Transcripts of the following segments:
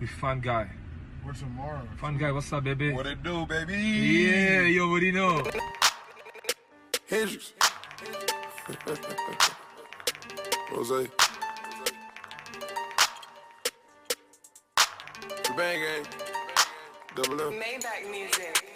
with Fun Guy. What's tomorrow? Fun Guy, what's up, baby? What it do, baby? Yeah, you already know. Hendrix. Jose. The bang gang. Double up. Maybach music.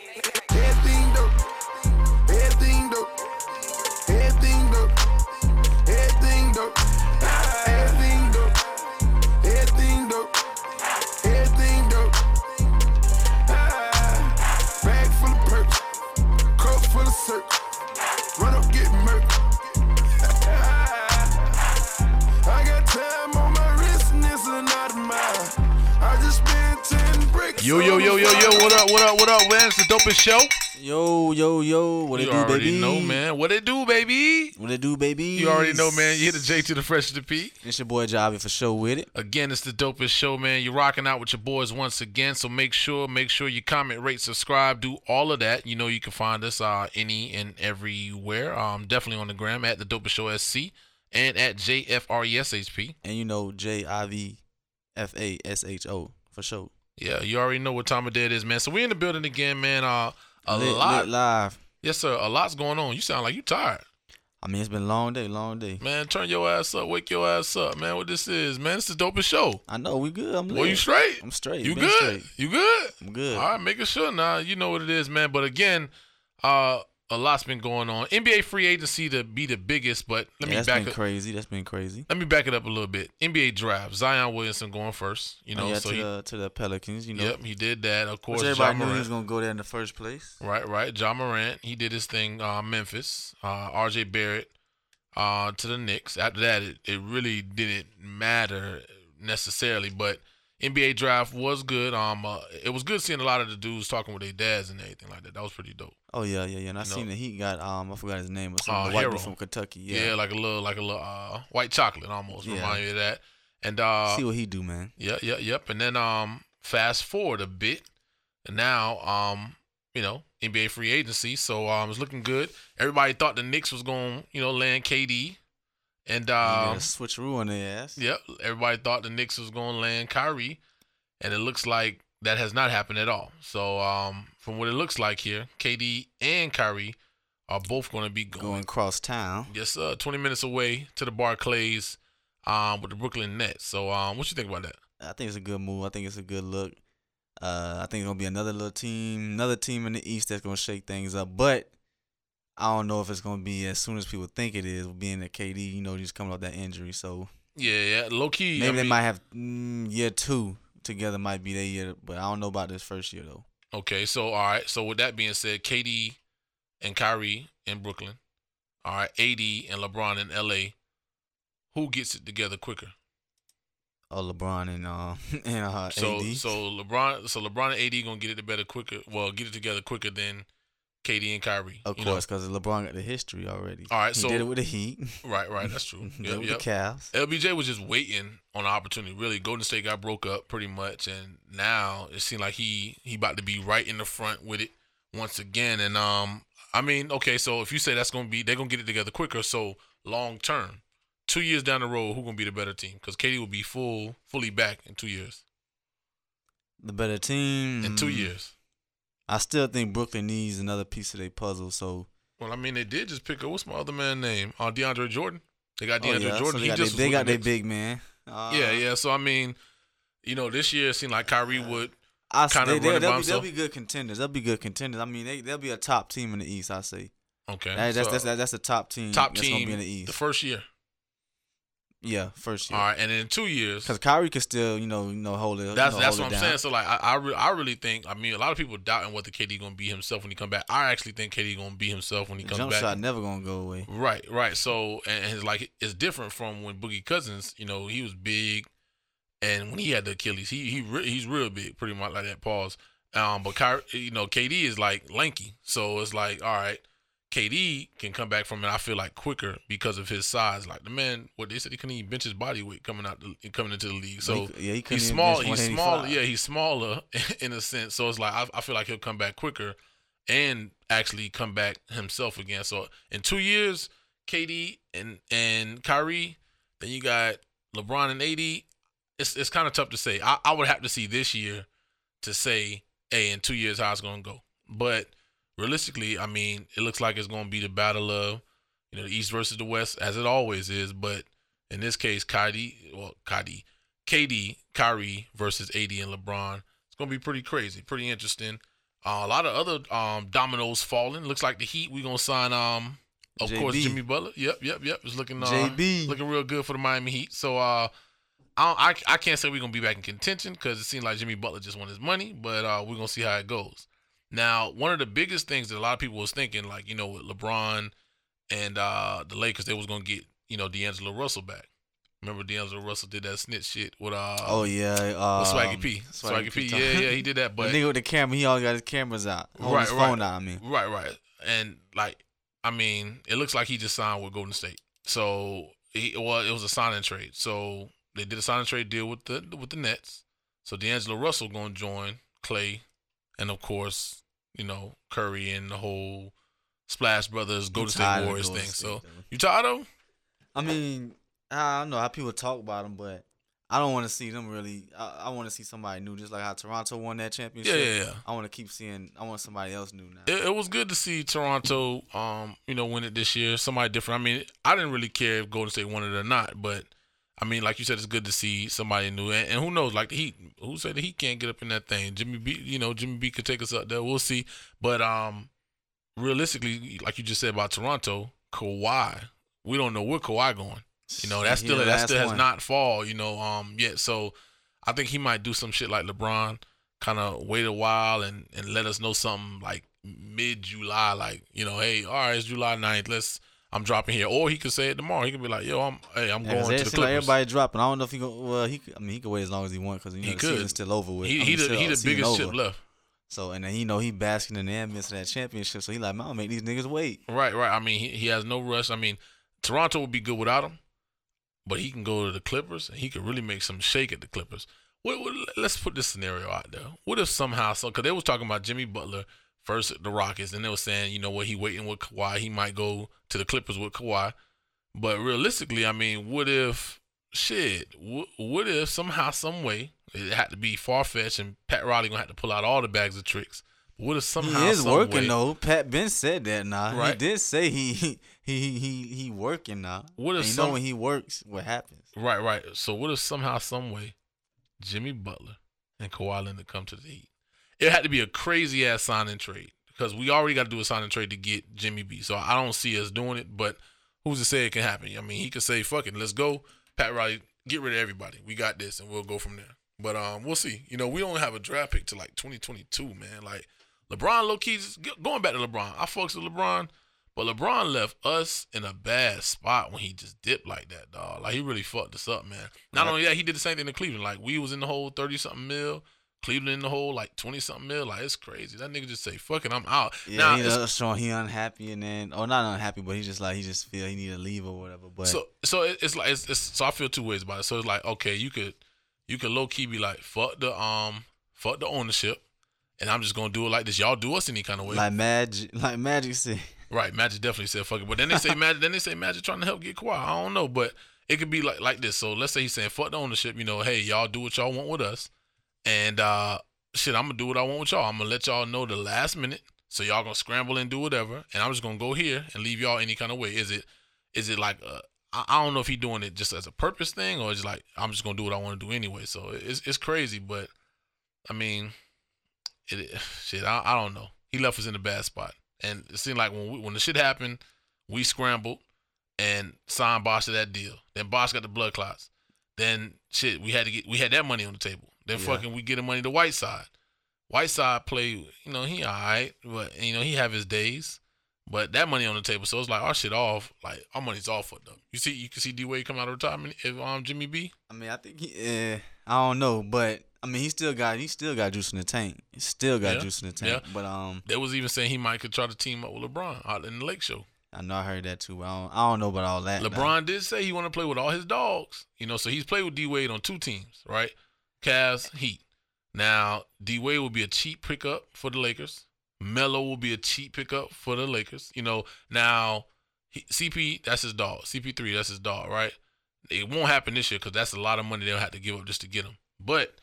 Yo, yo, yo, yo, yo, what up, what up, what up, man? It's the dopest show. Yo, yo, yo, what it you do, already baby? know, man. What it do, baby? What it do, baby? You already know, man. You hit the J to the fresh to the P. It's your boy Javi for sure with it. Again, it's the dopest show, man. You're rocking out with your boys once again. So make sure, make sure you comment, rate, subscribe, do all of that. You know you can find us uh any and everywhere. Um, definitely on the gram at the dopest show SC and at JFRESHP. And you know J I V F A S H O for sure. Yeah, you already know what time of day it is, man. So we in the building again, man. Uh, a Lit- lot, lit live. yes, sir. A lot's going on. You sound like you tired. I mean, it's been a long day, long day. Man, turn your ass up, wake your ass up, man. What this is, man? It's the dopest show. I know we good. I'm lit. Boy, you straight? I'm straight. You good? straight. You good? I'm good. All right, making sure now. You know what it is, man. But again, uh, a lot's been going on. NBA free agency to be the biggest, but let Yeah, me that's back been it. crazy. That's been crazy. Let me back it up a little bit. NBA draft. Zion Williamson going first. You know, Oh, yeah, so to he, the to the Pelicans. You know, yep, he did that. Of which course, everybody John knew he Morant. was gonna go there in the first place. Right, right. Ja Morant, he did his thing. Uh, Memphis, uh, R.J. Barrett, uh, to the Knicks. After that, it, it really didn't matter necessarily, but NBA draft was good. Um, uh, it was good seeing a lot of the dudes talking with their dads and everything like that. That was pretty dope. Oh yeah, yeah, yeah. And I No. seen that he got um I forgot his name or something. Uh, white Herro. dude from Kentucky. Yeah. Yeah. like a little, like a little uh, white chocolate almost. Yeah. Remind me of that. And uh, See what he do, man. Yeah, yeah, yep. And then um fast forward a bit, and now um you know NBA free agency, so um it's looking good. Everybody thought the Knicks was going to you know land KD, and um switcheroo on their ass. yep, everybody thought the Knicks was going to land Kyrie, and it looks like that has not happened at all. So um from what it looks like here, KD and Kyrie are both going to be going. Going cross town. Yes, uh, 20 minutes away to the Barclays um with the Brooklyn Nets. So um what you think about that? I think it's a good move. I think it's a good look. Uh, I think it's gonna be another little team, another team in the East that's gonna shake things up. But I don't know if it's gonna be as soon as people think it is. Being that KD, you know, just coming off that injury, so Yeah, yeah, low key. maybe I they mean- might have mm, year two together. Might be their year, but I don't know about this first year though. Okay, so all right. So with that being said, KD and Kyrie in Brooklyn. All right, AD and LeBron in LA. Who gets it together quicker? Oh, LeBron and uh and uh So AD. so LeBron so LeBron and AD gonna get it together quicker. Well, get it together quicker than KD and Kyrie. of course, because LeBron got the history already. All right, he so- did it with the Heat. Right, right. That's true. did yep, it with yep. the Cavs. LBJ was just waiting on an opportunity. Really, Golden State got broke up pretty much, and now it seemed like he he about to be right in the front with it once again. And um, I mean, okay, so if you say that's gonna be they're gonna get it together quicker, so long term, two years down the road, who gonna be the better team? Because KD will be full fully back in two years. The better team In two years. I still think Brooklyn needs another piece of their puzzle. So Well, I mean, they did just pick up what's my other man name? Uh, DeAndre Jordan. They got Oh, DeAndre yeah, Jordan. so they he got, just they, they got their big man. Uh, Yeah, yeah. So I mean, you know, this year it seemed like Kyrie would. I kinda they, running they'll, they'll, be, they'll be good contenders. They'll be good contenders. I mean, they they'll be a top team in the East. I say Okay, that, that's, so that's that's a top team. top that's team gonna be in the East. the first year. Yeah, first year. All right, and in two years, Because Kyrie can still, you know, you know, hold it. that's you know, that's what I'm down. saying. So like, I I, re- I really think. I mean, a lot of people doubting what the KD gonna be himself when he come back. I actually think KD gonna be himself when he The comes jump back. shot never gonna go away. Right, right. So and it's like it's different from when Boogie Cousins, you know, he was big, and when he had the Achilles, he he re- he's real big, pretty much like that. Pause. Um, but Kyrie, you know, KD is like lanky, so it's like all right, KD can come back from it. I feel like quicker because of his size. Like the man, what they said he couldn't even bench his body weight coming out the, coming into the league. So He- yeah, he he's small. He's 185. smaller. Yeah, he's smaller in a sense. So it's like I, I feel like he'll come back quicker and actually come back himself again. So in two years, KD and and Kyrie, then you got LeBron and AD. it's it's kind of tough to say. I, I would have to see this year to say, hey, in two years how it's gonna go. But realistically, I mean, it looks like it's gonna be the battle of you know the East versus the West, as it always is. But in this case, KD, well, KD, KD, Kyrie versus AD and LeBron. It's gonna be pretty crazy, pretty interesting. Uh, a lot of other um, dominoes falling. Looks like the Heat. We're gonna sign um, of course, Jimmy Butler. Yep, yep, yep. It's looking uh, JB. looking real good for the Miami Heat. So uh, I, I I can't say we're gonna be back in contention because it seems like Jimmy Butler just won his money, but uh, we're gonna see how it goes. Now, one of the biggest things that a lot of people was thinking, like you know, with LeBron and uh, the Lakers, they was gonna get you know D'Angelo Russell back. Remember D'Angelo Russell did that snitch shit with uh Oh yeah, uh, with Swaggy P. Swaggy, P. Yeah, yeah, he did that. But the nigga with the camera, he always got his cameras out, Right, his right. phone out. I mean, Right, right. And like, I mean, it looks like he just signed with Golden State. So he well, it was a signing trade. So they did a signing trade deal with the with the Nets. So D'Angelo Russell gonna join Clay, and of course, you know Curry and the whole Splash Brothers Golden I'm tired State Warriors thing. State, So though. you tired of? 'em? I mean, I don't know how people talk about them, but I don't want to see them really. I, I want to see somebody new, just like how Toronto won that Yeah, championship. yeah, yeah. I want to keep seeing. I want somebody else new now. it, it was good to see Toronto, um, you know, win it this year. Somebody different. I mean, I didn't really care if Golden State won it or not, but I mean, like you said, it's good to see somebody new. And, and who knows, like the Heat, who said the Heat can't get up in that thing? Jimmy B, you know, Jimmy B could take us up there. We'll see. But um, realistically, like you just said about Toronto, Kawhi, we don't know where Kawhi going. You know, that's still that still has one. not fall. You know, um, yet. So I think he might do some shit like LeBron, kind of wait a while and and let us know something like mid July, like you know, hey, all right, it's July 9th. Let's I'm dropping here, or he could say it tomorrow. He could be like, yo, I'm hey, I'm Yeah, going to the seem like everybody dropping. I don't know if he go. Well, he. could- I mean, he could wait as long as he wants because you know He the could. season's still over with. he I he the, still- he the biggest over. chip left. So and then he know he basking in the ambience of that championship. So he like, man, I'll make these niggas wait. Right, right. I mean, he, he has no rush. I mean, Toronto would be good without him, but he can go to the Clippers and he could really make some shake at the Clippers. What, what, let's put this scenario out there. What if somehow, so because they was talking about Jimmy Butler first the Rockets, and they were saying, you know what, he waiting with Kawhi, he might go to the Clippers with Kawhi. But realistically, I mean, what if shit? What, what if somehow, some way, it had to be far fetched, and Pat Riley gonna have to pull out all the bags of tricks. What if somehow he is some working way- though. Pat Ben said that now. He Right. did say he he he he, he working now. What if and you some- know when he works, what happens? Right, right. So what if somehow, some way, Jimmy Butler and Kawhi Leonard come to the Heat? It had to be a crazy ass sign and trade because we already got to do a sign and trade to get Jimmy B. So I don't see us doing it. But who's to say it can happen? I mean, he could say, "Fuck it, let's go." Pat Riley, get rid of everybody. We got this, and we'll go from there. But um, we'll see. You know, we don't have a draft pick to like 2022, man. Like LeBron, low key, going back to LeBron. I fucks with LeBron. But LeBron left us in a bad spot when he just dipped like that, dog. Like he really fucked us up, man. Not Right. only that, he did the same thing to Cleveland. Like we was in the hole thirty something mil, Cleveland in the hole like twenty something mil. Like it's crazy. That nigga just say, "Fuck it, I'm out." Yeah, now, uh, showing he unhappy and then or not unhappy, but he just like he just feel he need to leave or whatever. But so so it's like it's, it's so I feel two ways about it. So it's like okay, you could you could low key be like, "Fuck the um, fuck the ownership," and I'm just gonna do it like this. Y'all do us any kind of way. like Magic, like Magic said, Right, Magic definitely said fuck it. But then they say Magic, then they say Magic trying to help get quiet. I don't know, but it could be like like this. So let's say he's saying fuck the ownership. You know, hey y'all do what y'all want with us, and uh shit, I'm gonna do what I want with y'all. I'm gonna let y'all know the last minute, so y'all gonna scramble and do whatever, and I'm just gonna go here and leave y'all any kind of way. Is it is it like uh, I, I don't know if he doing it just as a purpose thing or it's like I'm just gonna do what I want to do anyway. So it's it's crazy, but I mean, it shit. I, I don't know. He left us in a bad spot, and it seemed like when we, when the shit happened, we scrambled and signed Bosh to that deal. Then Bosh got the blood clots. Then shit, we had to get we had that money on the table. Then Yeah. fucking we get the money to Whiteside. Whiteside play, you know, he alright, but you know he have his days. But that money on the table, so it's like our shit off. Like our money's all fucked up. You see, you can see D Wade come out of retirement. If um Jimmy B, I mean, I think he, eh, I don't know, but I mean, he still got he still got juice in the tank. He still got Yeah, juice in the tank. yeah. But um, they was even saying he might could try to team up with LeBron out in the Lake Show. I know I heard that too. But I don't, I don't know about all that. LeBron did say he want to play with all his dogs. You know, so he's played with D Wade on two teams, right? Cavs, Heat. Now D Wade will be a cheap pickup for the Lakers. Melo will be a cheap pickup for the Lakers. You know, now he, CP that's his dog. CP3 that's his dog, right? It won't happen this year because that's a lot of money they'll have to give up just to get him. But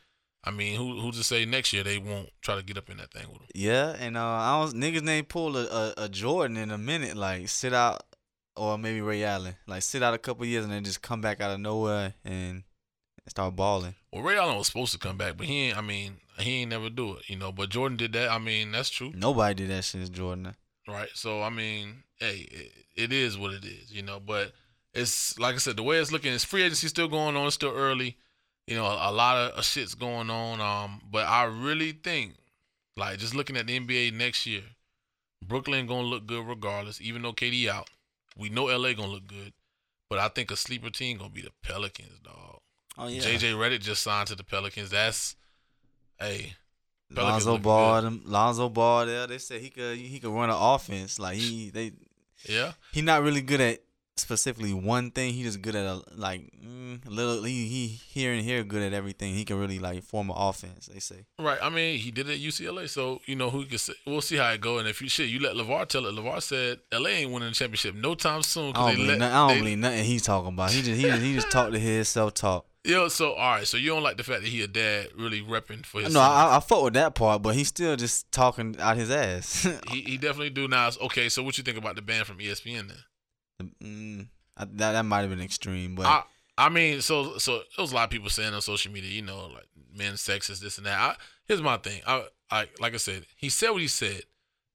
I mean, who who's to say next year they won't try to get up in that thing with him? Yeah, and uh, I don't niggas name pull a, a, a Jordan in a minute, like sit out, or maybe Ray Allen, like sit out a couple years and then just come back out of nowhere and start balling. Well, Ray Allen was supposed to come back, but he ain't. I mean, he ain't never do it, you know. But Jordan did that. I mean, that's true, Nobody did that since Jordan. right? So I mean, hey, it, it is what it is, you know. But it's like I said, the way it's looking, it's free agency still going on. It's still early, you know. A, a lot of uh, shit's going on. Um, but I really think, like, just looking at the NBA next year, Brooklyn gonna look good regardless, even though KD out. We know LA gonna look good, but I think a sleeper team gonna be the Pelicans, dog. Oh yeah, JJ Redick just signed to the Pelicans. That's hey, Pelicans Lonzo Ball, them, Lonzo Ball. There, they said he could he could run an offense. Like he they yeah. he not really good at specifically one thing. He just good at a like mm, little. He he here and here good at everything. He can really like form an offense. They say. Right. I mean, he did it at UCLA, so you know who can say. We'll see how it go. And if you shit, you let LaVar tell it. LaVar said LA ain't winning the championship no time soon. I 'cause don't, believe, let, nothing, I don't they- believe nothing he's talking about. He just he just, he just talked to his self talk. Yo, so all right. So you don't like the fact that he a dad really repping for his. No, son. I, I fuck with that part, but he's still just talking out his ass. he he definitely do now. Okay, so what you think about the ban from ESPN then? mm, I, that that might have been extreme, but I I mean, so so there was a lot of people saying on social media, you know, like men sexist, this and that. I, here's my thing. I, I like I said, he said what he said.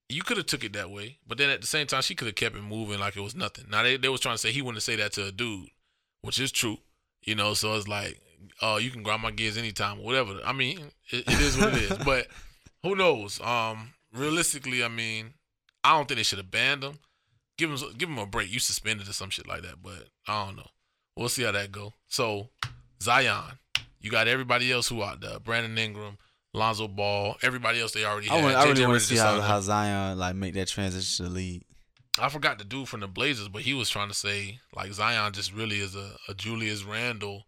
You could have took it that way, but then at the same time, she could have kept it moving like it was nothing. Now they they was trying to say he wouldn't say that to a dude, which is true, you know. So it's like, oh, you can grind my gears anytime, whatever. I mean, it, it is what it is. But who knows? Um, realistically, I mean, I don't think they should have banned him. Give him give him a break. You suspended or some shit like that, but I don't know. We'll see how that go. So Zion, you got everybody else who out there: Brandon Ingram, Lonzo Ball, everybody else they already I, had. I really want to see how, how. Zion like make that transition to the league. I forgot the dude from the Blazers, but he was trying to say like Zion just really is a, a Julius Randle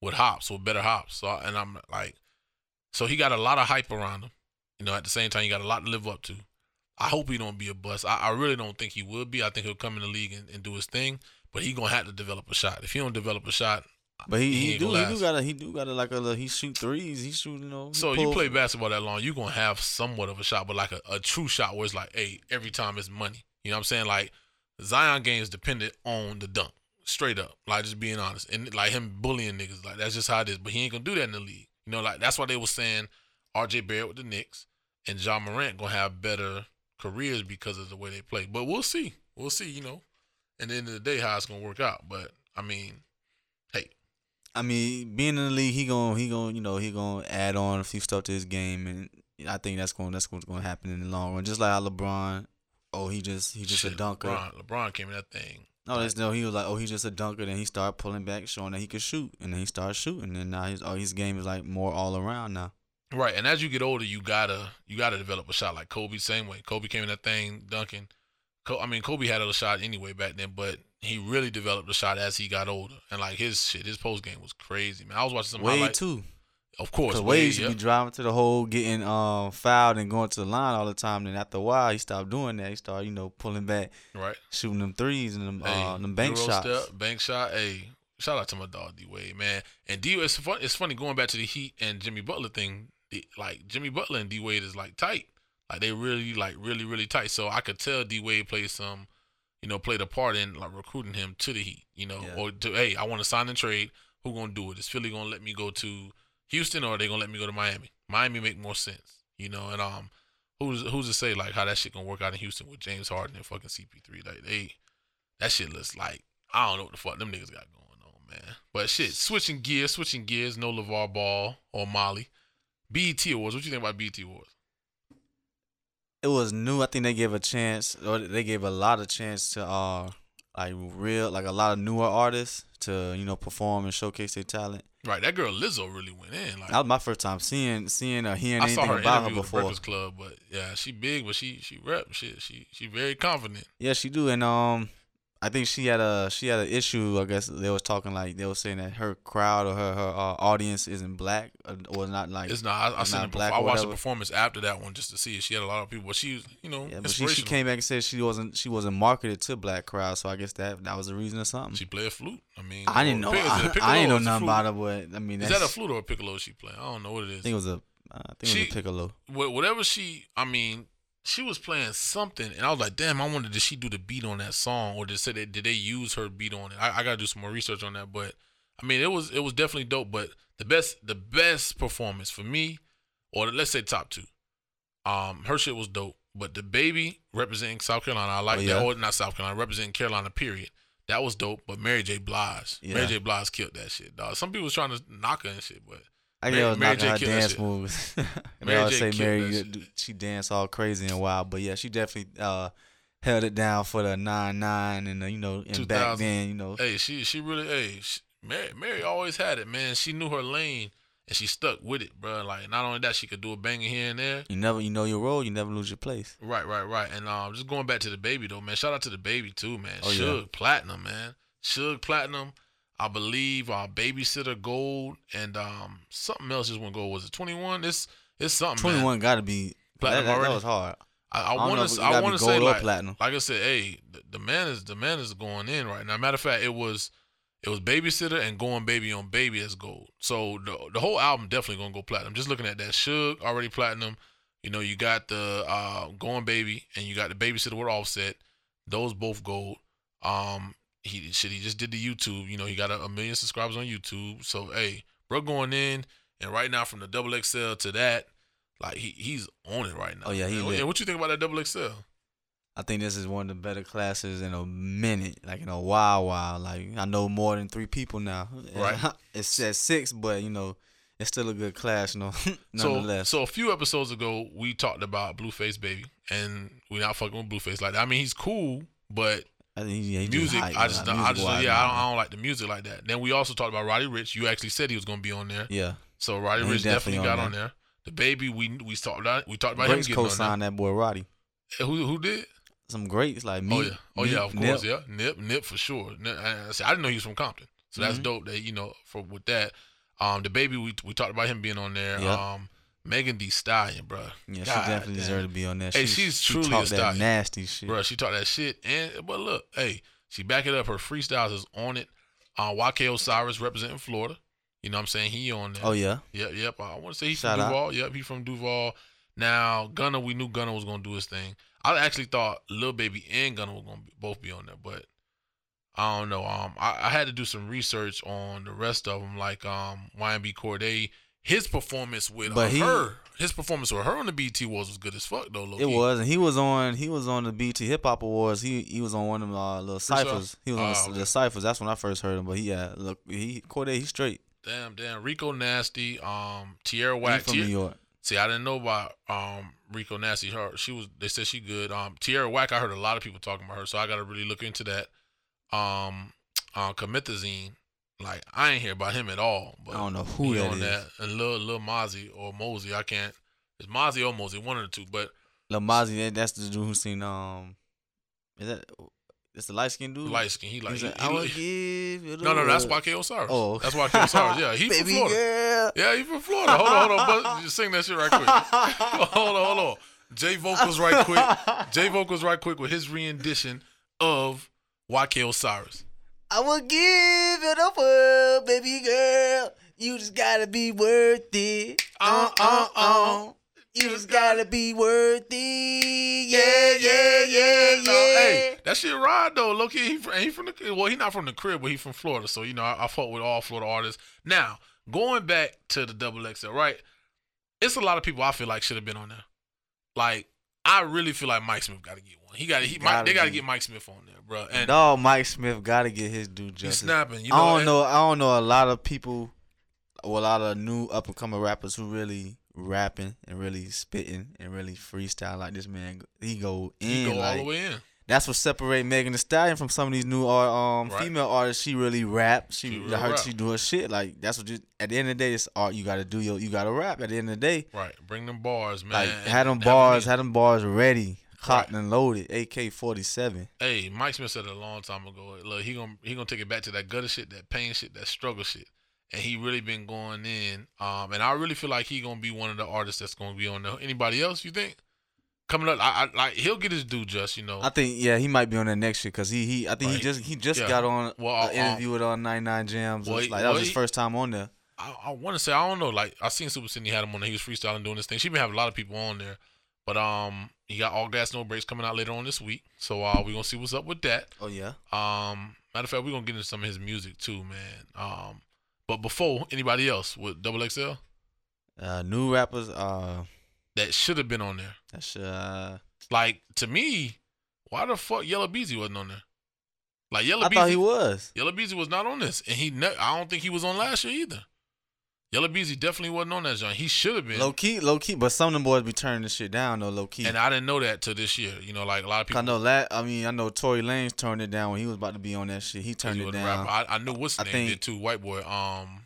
with hops, with better hops. So and I'm like, so he got a lot of hype around him. You know, at the same time, he got a lot to live up to. I hope he don't be a bust. I, I really don't think he will be. I think he'll come in the league and, and do his thing, but he gonna have to develop a shot. If he don't develop a shot, But he, He he, do he do got a he do got a like a little, he shoot threes. He shoot you know. So you play basketball that long, you're gonna have somewhat of a shot, but like a, a true shot where it's like, hey, every time it's money. You know what I'm saying? Like Zion game is dependent on the dunk. Straight up. Like just being honest. And like him bullying niggas. Like that's just how it is. But he ain't gonna do that in the league. You know, like that's why they were saying RJ Barrett with the Knicks and Ja Morant gonna have better careers because of the way they play. But we'll see. We'll see, you know. At the end of the day how it's gonna work out. But I mean, hey, I mean, being in the league, he gonna he gonna you know he gonna add on a few stuff to his game, and I think that's going to that's what's gonna happen in the long run. Just like how LeBron, oh he just he just shit, a dunker. LeBron, LeBron came in that thing. No, that's no. He was like, oh, he's just a dunker. Then he started pulling back, showing that he could shoot, and then he started shooting. And now his oh, his game is like more all around now. Right, and as you get older, you gotta you gotta develop a shot like Kobe. Same way, Kobe came in that thing dunking. Co- I mean, Kobe had a shot anyway back then, but he really developed a shot as he got older. And like his shit, his post game was crazy, man. I was watching some highlights. too, Of course, Wade. Used to yeah. be driving to the hole, getting um fouled and going to the line all the time. Then after a while, he stopped doing that. He started, you know, pulling back, right. shooting them threes and them Hey, uh, them bank shots. Step, bank shot. Hey, shout out to my dog D Wade, man. And D it's fun. It's funny going back to the Heat and Jimmy Butler thing. Like Jimmy Butler and D Wade is like tight. Like they really like really really tight. So I could tell D Wade played some, you know, played a part in like recruiting him to the Heat. You know, Yeah. or to hey, I want to sign and trade. Who gonna do it? Is Philly gonna let me go to Houston or are they gonna let me go to Miami? Miami make more sense. You know, and um, who's who's to say like how that shit gonna work out in Houston with James Harden and fucking CP3? Like they that shit looks like I don't know what the fuck them niggas got going on, man. But shit, switching gears, switching gears. No LaVar Ball or Molly. BET Awards. What you think about BET Awards? it was new. I think they gave a chance, or they gave a lot of chance to uh like real like a lot of newer artists to you know perform and showcase their talent. Right, that girl Lizzo really went in. Like That was my first time seeing seeing or hearing I saw anything her about her before. Breakfast Club, but yeah, she big, but she she rep shit. She she very confident. Yeah, she do, and um, I think she had a she had an issue. I guess they was talking like they were saying that her crowd or her her uh, audience isn't black or, or not like It's not. I, I seen not black I watched the performance after that one just to see. it. She had a lot of people, but she, you know, Yeah, but she, she came back and said she wasn't she wasn't marketed to black crowd, so I guess that that was the reason or something. She played a flute. I mean, I didn't know. pic- is it a I, piccolo I didn't know nothing about it, but I mean, Is that a flute or a piccolo she played? I don't know what it is. I think it was a I think it was a piccolo. Whatever she, I mean, she was playing something, and I was like, damn, I wonder did she do the beat on that song, or did say they, did they use her beat on it? I, I gotta do some more research on that, but I mean, it was it was definitely dope. But the best the best performance for me, or let's say top two, um, her shit was dope. But the baby representing South Carolina, I like Oh, that. yeah? Or not South Carolina, representing Carolina. Period. That was dope. But Mary J. Blige, Mary J. Blige killed that shit, dog. Some people was trying to knock her and shit, but I I was knocking her dance moves. and they always say Mary, she danced all crazy and wild, but yeah, she definitely uh, held it down for the nine nine and uh, you know, and back then, you know, Hey, she she really hey she, Mary Mary always had it, man. She knew her lane and she stuck with it, bro. Like not only that, she could do a banger here and there. you never you know your role, you never lose your place. Right, right, right. And um, just going back to the baby though, man. Shout out to the baby too, man. Oh, yeah. Platinum, man. Suge Platinum. I believe uh, babysitter gold and um something else just went gold. Was it twenty one? It's it's something. 21 got to be Platinum that, that already? was hard. I, I I don't know want to. I want to say like, platinum. like I said, hey, the, the man is the man is going in right now. Matter of fact, it was it was babysitter and going baby on baby as gold. So the the whole album definitely gonna go platinum. Just looking at that, Suge already platinum. You know, you got the uh, going baby and you got the babysitter with Offset. Those both gold. Um, he shit. He just did the YouTube. You know, he got a, a million subscribers on YouTube. So hey, bro, going in and right now from the double XL to that, like he he's on it right now. Oh, yeah, he. And what you think about that double XL? I think this is one of the better classes in a minute, like in a while, while. Like I know more than three people now. Right. it's at six, but you know, it's still a good class, you know. So, nonetheless. so a few episodes ago, we talked about Blueface Baby, and we're not fucking with Blueface like that. I mean, he's cool, but I think he, yeah, he music, hype, I just, uh, don't, I just, yeah, I don't, I don't like the music like that. Then we also talked about Roddy Ricch. You actually said he was gonna be on there, Yeah, so Roddy Ricch definitely, definitely on got on there. The baby, we we talked about, we talked about greats him getting co-signed that boy Roddy. Who who did? Some greats like me. oh yeah, oh yeah, of course, yeah, Nip, Nip for sure. Nip, I, see, I didn't know he was from Compton, so that's Mhm. dope. That you know, for with that, um, the baby, we we talked about him being on there. Yeah. Um, Megan Thee Stallion, bro. Yeah, she definitely damn. deserved to be on there. Hey, She- she's she truly a talked that stallion. nasty shit. Bro, she taught that shit. And but look, hey, she back it up. Her freestyles is on it. Uh, YK Osiris representing Florida. You know what I'm saying? He on there. Oh yeah, Yep, yep. I want to say he's Shout from out. Duval. Yep, he from Duval. Now Gunna, we knew Gunna was gonna do his thing. I actually thought Lil Baby and Gunna were gonna be, both be on there, but I don't know. Um, I, I had to do some research on the rest of them, like um YBN Cordae. His performance with But uh, he- her, his performance with her on the BT was was good as fuck though. it was, and he was on. He was on the BT Hip Hop Awards. He he was on one of them uh, little ciphers. He was on Ah, the, okay. the ciphers. That's when I first heard him. But he yeah, look, he Cordae, he's straight. Damn, damn. Rico Nasty, um, Tierra He Whack. from Tier- New York. See, I didn't know about um Rico Nasty. Her, she was. They said she good. Um, Tierra Whack. I heard a lot of people talking about her, so I got to really look into that. Um, uh, Comethazine. Like I ain't hear about him at all. But I don't know who he that on is. that. And Lil Lil Mozzie or Mosey. I can't. It's Mozzie or Mosey, one of the two. But Lil Mozzie, that- that's the dude who seen um, is that it's the light skinned dude? light skin. He like. He's He, like, he I will look- give no, no, that's world." YK Osiris. Oh, that's YK Osiris. Yeah, he from Florida. girl. Yeah, he from Florida. Hold on, hold on. But just sing that shit right quick. hold on, hold on. J vocals right quick. J vocals right quick with his rendition of YK Osiris. I will give you the world, baby girl. You just gotta be worth it. Uh, uh, uh. You just gotta be worthy. it. Yeah, yeah, yeah, No, yeah. hey, that shit ride though. Look, he from, he from the crib. well, he not from the crib, but he from Florida. So you know, I, I fought with all Florida artists. Now going back to the double XL, right? It's a lot of people I feel like should have been on there. Like I really feel like Mike Smiff got to get. He got to. He, Mike, they got to get Mike Smiff on there, bro. And Dog, Mike Smiff gotta get his due he's justice. snapping. You know, I don't and- know. I don't know a lot of people, or a lot of new up and coming rappers who really rapping and really spitting and really freestyle like this man. He go in. He go all the way in. That's what separate Megan Thee Stallion from some of these new art, um Right. female artists. She really rap. She, She I real heard rap. she do her shit. Like that's what you. At the end of the day, it's art. You got to do your. You got to rap. At the end of the day, Right. Bring them bars, man. like had them bars, had them bars ready. Hot and loaded, AK forty seven. Hey, Mike Smiff said it a long time ago. Look, he gonna he gonna take it back to that gutter shit, that pain shit, that struggle shit, and he really been going in. Um, and I really feel like he gonna be one of the artists that's gonna be on there. Anybody else you think coming up? I, I like he'll get his due just you know. I think yeah, he might be on that next year because he he I think Right. he just he just Yeah. got on Well, an interview with on 99 Jamz. well, like that was his he- first time on there. I, I want to say I don't know. Like I seen Super Sydney had him on there. He was freestyling doing this thing. She been having a lot of people on there, but um, he got all gas no breaks coming out later on this week. So uh, we're gonna see what's up with that. Oh yeah. Um, matter of fact, we're gonna get into some of his music too, man. Um, but before anybody else with Double XL, Uh, new rappers. Uh, that should have been on there. that's uh. Like to me, why the fuck Yella Beezy wasn't on there? Like Yellow I Beezy, thought he was. Yella Beezy was not on this, and he ne- I don't think he was on last year either. Yella Beezy definitely wasn't on that joint. He should have been. Low key, low key, but some of them boys be turning this shit down though, low key. And I didn't know that till this year. You know, like a lot of people. I know that. I mean, I know Tory Lanez turned it down when he was about to be on that shit. He he turned it down. I, I knew what's I name think- did too. White boy. Um,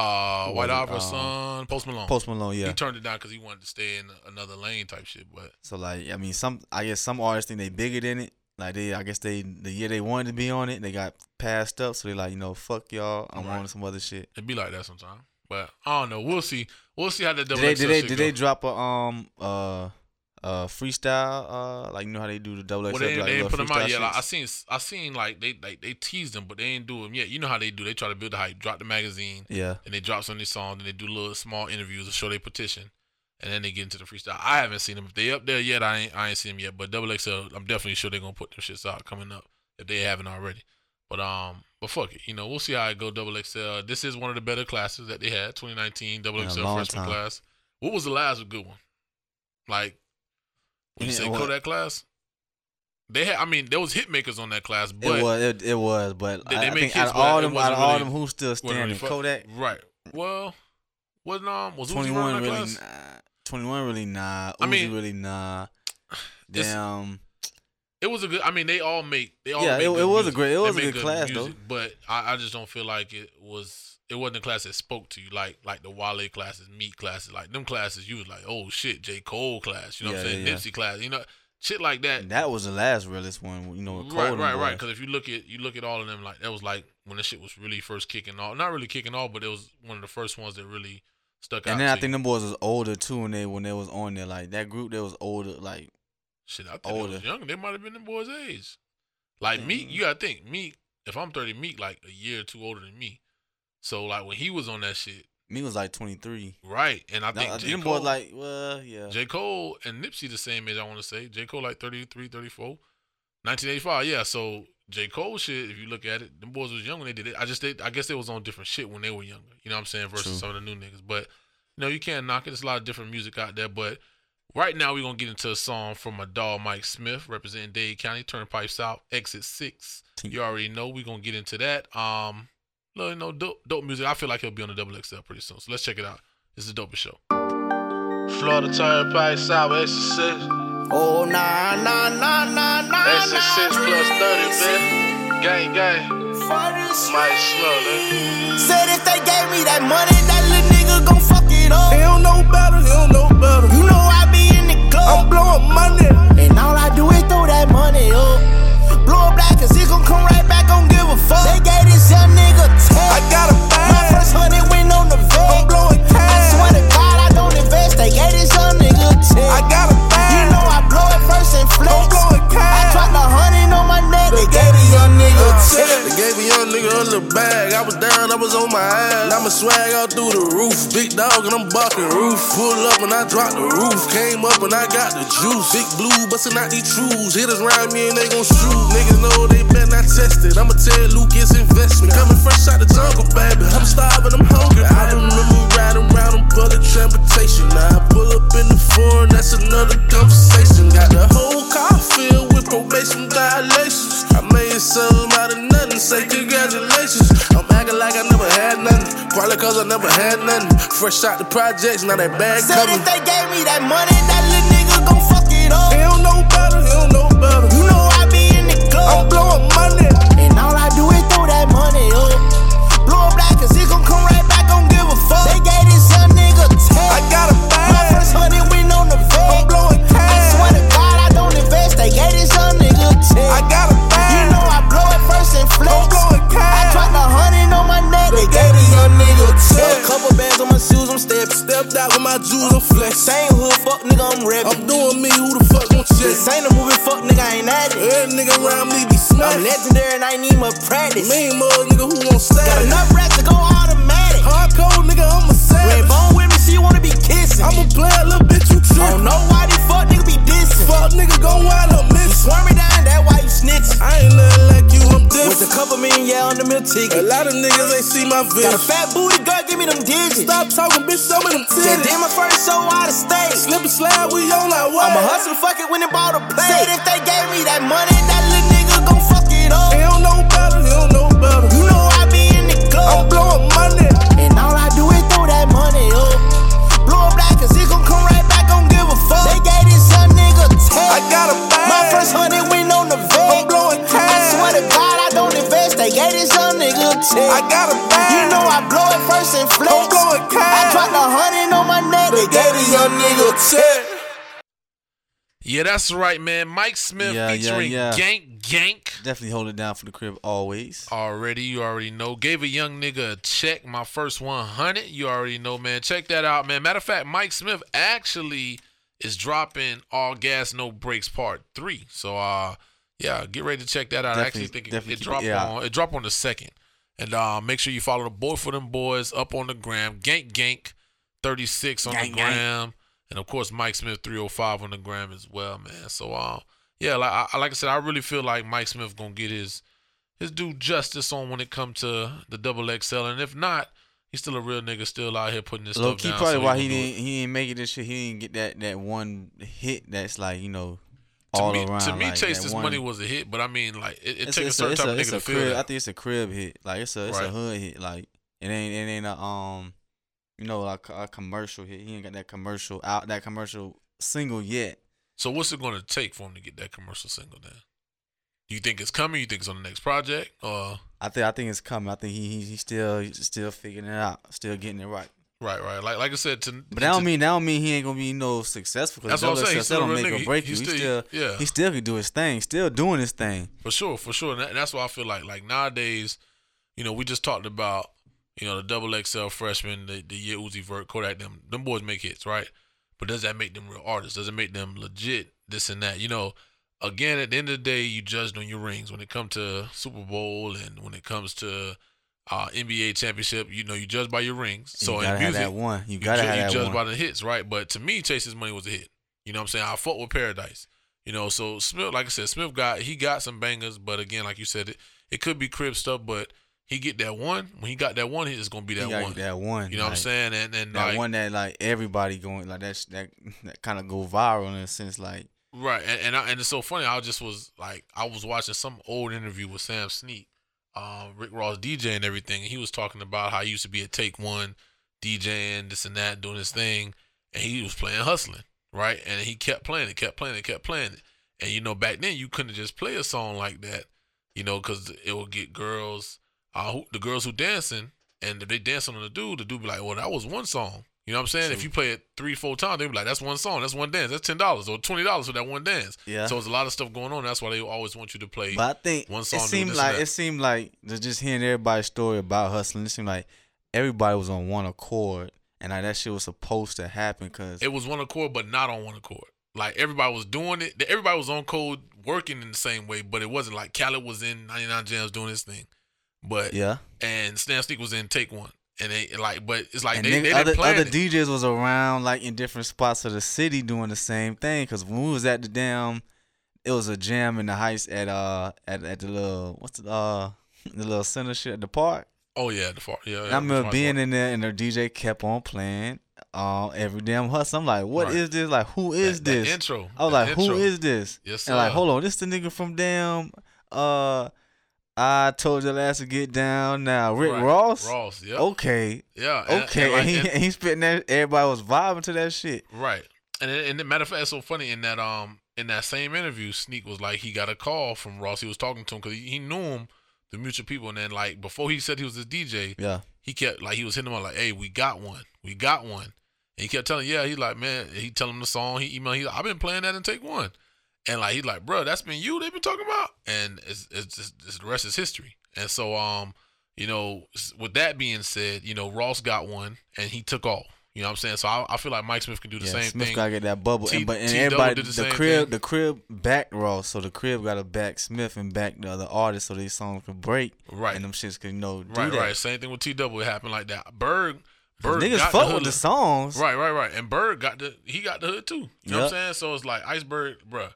uh, White was Um, son, Post Malone. Post Malone, yeah. He turned it down because he wanted to stay in another lane type shit. But So like, I mean, some I guess some artists think they bigger than it. Like they, I guess they the year they wanted to be on it, they got passed up. So they like, you know, fuck y'all. I'm Right. on some other shit. it'd be like that sometimes. But I don't know. We'll see. We'll see how Did double they XL did they did they drop a um uh uh freestyle uh like you know how they do the double Well, XL they, like they put them out yet. Like, I seen, I seen like they, like they teased them, but they ain't do them yet. You know how they do? They try to build the hype, drop the magazine, yeah. and they drop some of these songs, and they do little small interviews to show their petition, and then they get into the freestyle. I haven't seen them. If they up there yet, I ain't, I ain't seen them yet. But Double XL, I'm definitely sure they're gonna put their shits out coming up if they haven't already. But um, but fuck it, you know, we'll see how it go. Double XL. This is one of the better classes that they had. 2019 Double XL freshman time. class. What was the last good one? Like when you Yeah, say what- Kodak class. They had, I mean, there was hit makers on that class, but it was it, it was, but They- they I make think hits, out of all them, out of all really- them, who's still wasn't really standing? Kodak, right? Well, wasn't um was twenty that really, class? nah. Twenty one really nah. Uzi I mean, really nah. Damn, It was a good. I mean, they all make. They all Yeah, make it- good it was a great- it was a make good class, though. But I, I just don't feel like it was. It wasn't a class that spoke to you like like the Wale classes, Meek classes, like them classes. You was like, oh shit, J Cole class. You know what I'm saying? yeah, yeah. Nipsey class. You know, shit like that. And that was the last realest one. You know, right, right, right. Because if you look at you look at all of them, like that was like when the shit was really first kicking off. Not really kicking off, but it was one of the first ones that really stuck out. And then I think them boys was older too when they when they was on there. Like that group, that was older. Like Shit, I think they was older. younger. They might have been them boys' age. Like Meek, Mhm. you gotta think me, If I'm 30, Meek like a year or two older than me. So like when he was on that shit, me was like twenty three. right? And I think J. them Cole, boys like well yeah. J. Cole and Nipsey the same age. I want to say J. Cole like 33, 34. 1985. Yeah. So J. Cole shit. If you look at it, the boys was young when they did it. I just they, I guess they was on different shit when they were younger. You know what I'm saying? Versus True. some of the new niggas. But you know you can't knock it. There's a lot of different music out there, but. Right now, we're gonna get into a song from my dog Mike Smiff, representing Dade County, Turnpike South, Exit Six. You already know we're gonna get into that. Um, little, you know, dope, dope music. I feel like he'll be on the double XL pretty soon. So let's check it out. It's the dopest show. Florida Turnpike South, Exit Six. Oh, nah, nah, nah, nah, nah. Exit Six plus thirty, man. Gang, gang. Mike Smiff, man. Said if they gave me that money, that little nigga gon' fuck it up. He don't know better, he don't know better. You know I be in the club. I'm blowing money. and all I do is throw that money up. Blow it black, cause he gon' come right back, gon' give a fuck. They gave this young nigga 10. I got a bag. My first hundred went on the I'm vet. blowing I swear to God, I don't invest. They gave this young nigga 10. I got a gave a young nigga a little bag. I was down, I was on my ass. I'ma swag out through the roof. Big dog and I'm barking roof. Pull up and I drop the roof. Came up and I got the juice. Big blue bustin' out these trues. Hitters round me and they gon' shoot. Niggas know they better not test it. I'ma tell it's investment. Coming fresh out the jungle, baby. I'm starving, Fresh out the projects, now that bag coming. they gave me that money, that little nigga gon' fuck that's right, man. Mike Smiff Yeah, yeah, featuring yeah. Gank Gank. Definitely hold it down for the crib always. Already, you already know. Gave a young nigga a check, my first 100. You already know, man. Check that out, man. Matter of fact, Mike Smiff actually is dropping All Gas No Brakes Part 3. So, uh, yeah, get ready to check that out. I actually Definitely- think it, definitely it keep it- dropped yeah. on it dropped on the second. And uh, make sure you follow the boy for them boys up on the gram. Gank Gank 36 on Gang, the gang. gram. And of course Mike Smiff 305 on the gram as well, man. So uh, yeah, like I, like I said, I really feel like Mike Smiff gonna get his his due justice on when it comes to the double XL. And if not, he's still a real nigga, still out here putting this Low stuff key, down. probably so why he didn't he didn't make it this shit. He didn't get that that one hit that's like you know To all me, around. to me, like, Chase This one- Money was a hit, but I mean, like, it, it takes a it's certain type of nigga to feel crib, I think it's a crib hit. Like it's a it's a hood hit. Like it ain't it ain't a um you know like a commercial hit. He ain't got that commercial out that commercial single yet. So what's it gonna take for him to get that commercial single then? Do you think it's coming? You think it's on the next project? Or I think I think it's coming. I think he he he's still he's still figuring it out, still getting it right. right, right. Like like I said, to, But that don't mean that don't mean he ain't gonna be no successful. That's what I'm saying. He's still don't make nigga. or He- break he you. He still- still yeah. he still can do his thing. Still doing his thing. For sure, for sure. And, that, and that's why I feel like like nowadays, you know, we just talked about, you know, the double XL freshman, the, the year Uzi Vert, Kodak, them them boys make hits, right? But does that make them real artists? Does it make them legit? This and that. You know, again, at the end of the day, you judged on your rings when it comes to Super Bowl and when it comes to uh, NBA championship. You know, you judge by your rings. So you in gotta music, have that one. You you, gotta ju- have you judge one. by the hits, right? But to me, Chase's money was a hit. You know what I'm saying? I fought with Paradise. You know, so Smiff, like I said, Smiff got he got some bangers, but again, like you said, it it could be crib stuff, but he get that one. When he got that one it's gonna be that one. that one. You know what I'm saying? And and That like one that like everybody going like that that that kind of go viral in a sense like right, and and, I, and it's so funny. I just was like, I was watching some old interview with Sam Sneak, um, Rick Ross DJ and everything, and he was talking about how he used to be a Take One DJing this and that, doing his thing, and he was playing hustling, right? And he kept playing it, kept playing it, kept playing it. And you know, back then you couldn't just play a song like that, you know, because it would get girls, uh, who, the girls who dancing, and if they dancing on the dude, the dude be like, "Well, that was one song." You know what I'm saying? If you play it three, four times, they be like, "That's one song, that's one dance, that's ten dollars or twenty dollars for that one dance." Yeah. So there's a lot of stuff going on. That's why they always want you to play. But I think one it song do seemed like it seemed like just just hearing everybody's story about hustling. It seemed like everybody was on one accord, and like that shit was supposed to happen because it was one accord, but not on one accord. Like everybody was doing it. Everybody was on code working in the same way, but it wasn't like Khaled was in 99 Jamz doing his thing. But yeah, and Sam Sneak was in Take One, and they like, but it's like and they, nigga- they other other. DJs was around like in different spots of the city doing the same thing. Because when we was at the damn, it was a jam in the heights at uh at at the little what's the uh the little center shit at the park. oh yeah, the far, yeah. Yeah I remember being far- in there and the DJ kept on playing uh, every damn hustle. I'm like, what is Right. this? Like, who is that, that this? intro. I was that like, who intro. is this? Yes, sir. And like, hold on, this the nigga from damn uh I told your ass to get down now. Rick Right. Ross? Ross, yeah, Okay. yeah, and- Okay. and like- and he, he spitting that everybody was vibing to that shit. Right. And and the matter of fact, it's so funny in that um in that same interview, Sneak was like he got a call from Ross. He was talking to him because he, he knew him, the mutual people. And then like before he said he was a DJ, Yeah. he kept like he was hitting him up like, "Hey, we got one, we got one." And he kept telling, "Yeah." He's like, "Man," he tell him the song. He emailed. He, like, I've been playing that and take one. And like he's like, "Bro, that's been you. They've been talking about." And it's it's, just, it's the rest is history. And so um, you know, with that being said, you know, Ross got one and he took off. You know what I'm saying? So I, I feel like Mike Smiff can do the Yeah, same Smiff thing. gotta get that bubble, T- and, but and T everybody, did the, the same crib, thing. the crib backed Ross, so the crib got to back Smiff and back the other artists, so these songs could break, Right. And them shits could you know do right, that. right. Same thing with T Double. It happened like that. Berg, Berg niggas got fuck the with hood. the songs, Right, right, right. And Bird got the he got the hood too. You know what I'm saying? So it's like Iceberg, bruh,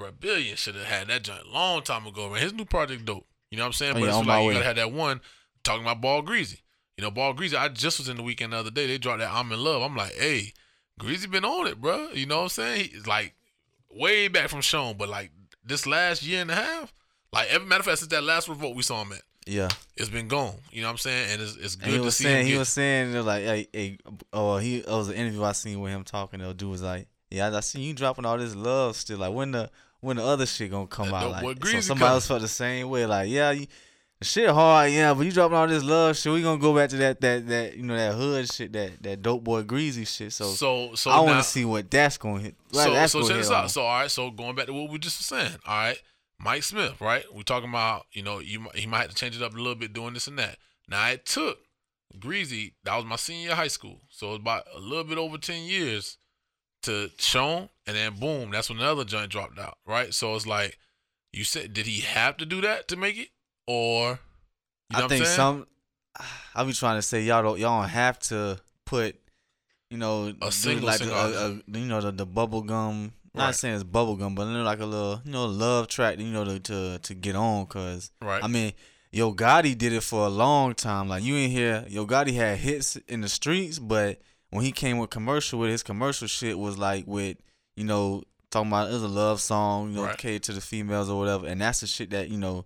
bruh, Billion should have had that joint a long time ago, man. His new project dope. You know what I'm saying? Oh, but yeah, it's like you gotta have that one talking about Ball Greezy. You know, Ball Greezy, I just was in the weekend the other day. They dropped that I'm in love. I'm like, hey, Greezy been on it, bruh. You know what I'm saying? He's like way back from Sean, but like this last year and a half, like every matter of fact, since that last revolt we saw him at, yeah. it's been gone. You know what I'm saying? And it's, it's good And he to was see saying him he get- was saying like, hey, hey, oh, he it was an interview I seen with him talking. The dude was like, yeah, I see you dropping all this love still. Like when the when the other shit gonna come That out? Like so somebody else felt the same way. Like yeah, you, shit hard, yeah, but you dropping all this love shit. We gonna go back to that that that you know that hood shit, that that dope boy greasy shit. So, so so I want to see what that's gonna hit. Like, so that's so check this on. out. So all right, so going back to what we just were saying. All right, Mike Smiff, right? We're talking about you know you he might have to change it up a little bit doing this and that. Now it took Greezy. That was my senior high school, so it was about a little bit over ten years to Sean, and then boom, that's when another joint dropped out, right? So it's like you said, did he have to do that to make it, or you know I think some. I be trying to say y'all don't y'all don't have to put, you know, A single like single a, a, you know the, the bubble gum. Not Right. saying it's bubble gum, but you know, like a little you know love track. You know to to, to get on, cause right? I mean, Yo Gotti did it for a long time. Like you ain't hear Yo Gotti had hits in the streets, but when he came with commercial with his commercial shit was like with you know talking about it was a love song, you know, Right. catered to the females or whatever, and that's the shit that you know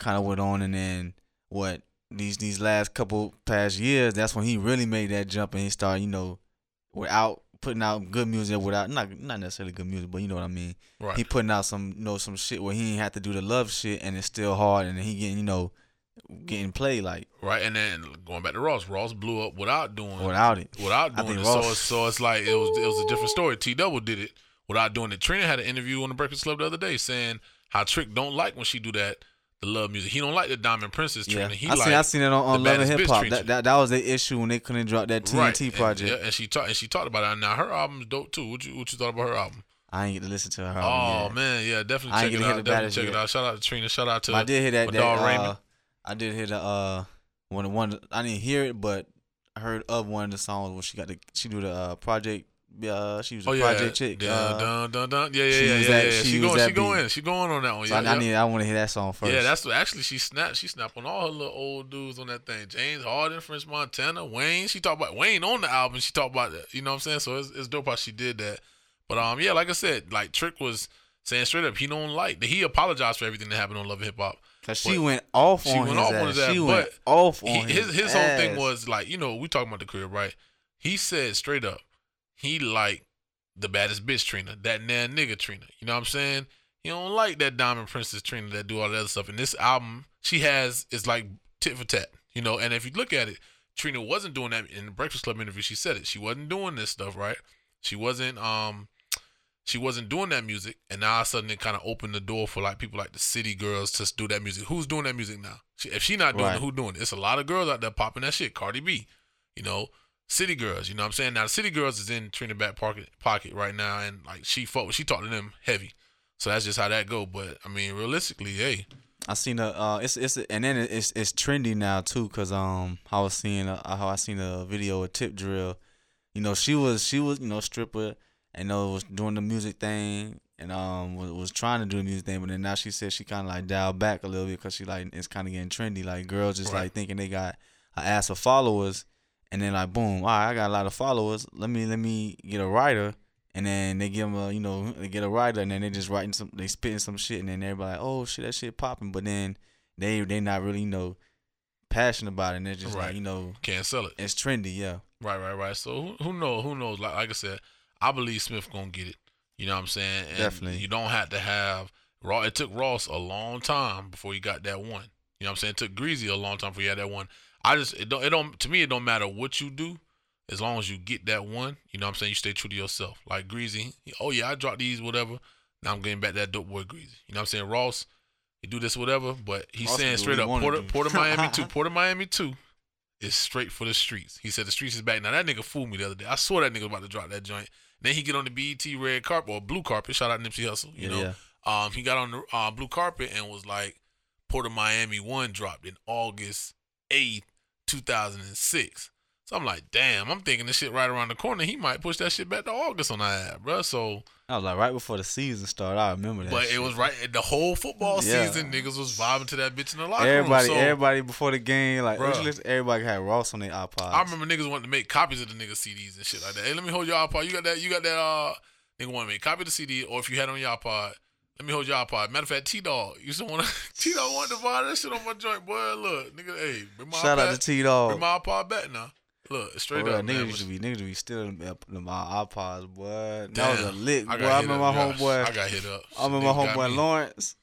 kind of went on. And then what these these last couple past years, that's when he really made that jump and he started you know without putting out good music without not not necessarily good music, but you know what I mean right. he putting out some you know some shit where he ain't have to do the love shit and it's still hard and he getting you know getting played like Right, and then going back to Ross, Ross blew up without doing without it. without doing it. So Ross- it's, so it's like it was it was a different story. T Double did it without doing it. Trina had an interview on the Breakfast Club the other day saying how Trick don't like when she do that the love music. He don't like the Diamond Princess Yeah, Trina. He I like seen I seen it on, on Love and Hip Hop. That, that that was the issue when they couldn't drop that TNT right, and- project. yeah, and she talked and she talked about it. Now her album's dope too. What you what you thought about her album? I ain't get to listen to her. oh yet. man, yeah, definitely I check it out. Definitely check it out. Shout out to Trina. Shout out to I did hear that. that Madal uh, Raymond. I did hear the uh one one I didn't hear it, but I heard of one of the songs when she got the she do the uh project. Uh, she was a Oh yeah, project chick. Dun, uh, dun, dun, dun. Yeah, yeah, she yeah, yeah. that- yeah. she She going, she going, she going on that one. so Yeah, I, I yeah. need I want to hear that song first. Yeah, that's what actually she snapped. She snapped on all her little old dudes on that thing. James Harden, French Montana, Wayne. She talked about Wayne on the album. She talked about that. You know what I'm saying? So it's, it's dope how she did that. But um, yeah, like I said, like Trick was saying straight up, he don't like. He apologized for everything that happened on Love and Hip Hop. Cause she But went off she on went his off ass. on his ass, She went but off He, on his his his whole thing was like, you know, we talking about the crib, right? He said straight up, he liked the baddest bitch Trina, that nan nigga Trina. You know what I'm saying? He don't like that Diamond Princess Trina that do all that other stuff. And this album, she has is like tit for tat, you know. And if you look at it, Trina wasn't doing that in the Breakfast Club interview. She said it. She wasn't doing this stuff, right? She wasn't um she wasn't doing that music, and now all of a sudden it kind of opened the door for like people like the City Girls to do that music. Who's doing that music now? She, if she not doing Right. it, who doing it? It's a lot of girls out there popping that shit. Cardi B, you know, City Girls. You know what I'm saying? Now the City Girls is in Trina back pocket pocket right now, and like she fought, she talked to them heavy. So that's just how that go. But I mean, realistically, hey, I seen a uh, it's it's and then it's it's trendy now too, cause um I was seeing a, how I seen a video of Tip Drill, you know she was she was you know stripper and know was doing the music thing and um was, was trying to do the music thing, but then now she said she kind of like dialed back a little bit, cause she like it's kind of getting trendy, like girls just Right. like thinking they got an ass of followers, and then like boom, all right, I got a lot of followers, let me let me get a writer. And then they give them a, you know, they get a writer, and then they just writing some, they spitting some shit, and then everybody like, oh shit, that shit popping. But then they they not really, you know, passionate about it, and they're just Right. like, you know, can't sell it. it's trendy, yeah. Right, right, right. So who, who knows? Who knows? Like, like I said, I believe Smiff gonna get it. You know what I'm saying? And Definitely. You don't have to have Raw. It took Ross a long time before he got that one. You know what I'm saying? It took Greezy a long time before he had that one. I just it don't it don't to me it don't matter what you do, as long as you get that one. You know what I'm saying? You stay true to yourself. Like Greezy, oh yeah, I dropped these whatever. Now I'm getting back that dope boy Greezy. You know what I'm saying? Ross, he do this whatever, but he's Ross saying straight what up he wanna Porter do. Porter Miami two, Port of Miami two is straight for the streets. He said the streets is back. Now that nigga fooled me the other day. I saw that nigga about to drop that joint. Then he get on the BET red carpet or blue carpet. Shout out Nipsey Hussle. You Yeah, know, yeah. um, he got on the uh, blue carpet and was like, Port of Miami one dropped in August eighth, two thousand and six. So I'm like, damn. I'm thinking this shit right around the corner. He might push that shit back to August on that, bro. So, I was like right before the season started. I remember that. but shit. it was right the whole football Yeah. season. Niggas was vibing to that bitch in the locker everybody, room. So, everybody before the game, like Bruh. everybody had Ross on their iPod. I remember niggas wanting to make copies of the niggas CDs and shit like that. Hey, let me hold your iPod. You got that? You got that? Uh, nigga want to make copy of the CD, or if you had it on your iPod, let me hold your iPod. Matter of fact, T Dog used to want to. T Dog wanted to buy that shit on my joint, boy. Look, nigga, hey, bring my Shout iPad, out to T Dog. Bring my iPod back now. Look, straight Bro, up, niggas used to be niggas used to be stealing uh, iPods, boy. That was a lick, boy. I I, got hit remember up, my homeboy. I got hit up. I remember my homeboy me. Lawrence.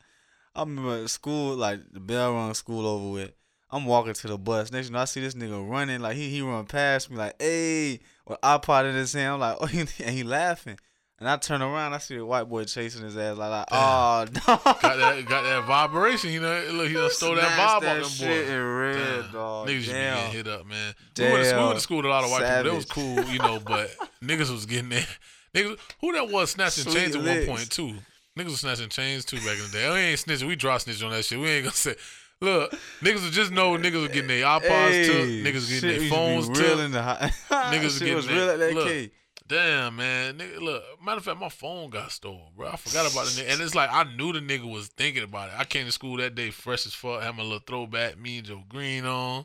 I remember school, like the bell rung school over with. I'm walking to the bus. Next thing I see this nigga running, like he he run past me, like hey, with iPod in his hand. I'm like, oh, and he laughing. And I turn around, I see the white boy chasing his ass, like, like oh. Got that, got that vibration. You know, look, he done stole that vibe that off them shit boys. in red, Damn. dog. Niggas to be getting hit up, man. We went, to, we Damn. went to school with a lot of white people. That was cool, you know, but niggas was getting there. Niggas, who that was snatching Sweet chains at licks. one point too? Niggas was snatching chains too back in the day. Oh, we ain't snitching. We draw snitching on that shit. We ain't gonna say. Look, niggas would just know niggas were getting their iPods took. Niggas shit getting their used to be phones took. the. Niggas shit getting was their- real at that look, K. Damn, man. Nigga, look. Matter of fact, my phone got stolen, bro. I forgot about the nigga. And it's like I knew the nigga was thinking about it. I came to school that day fresh as fuck, had my little throwback, me and Joe Green on.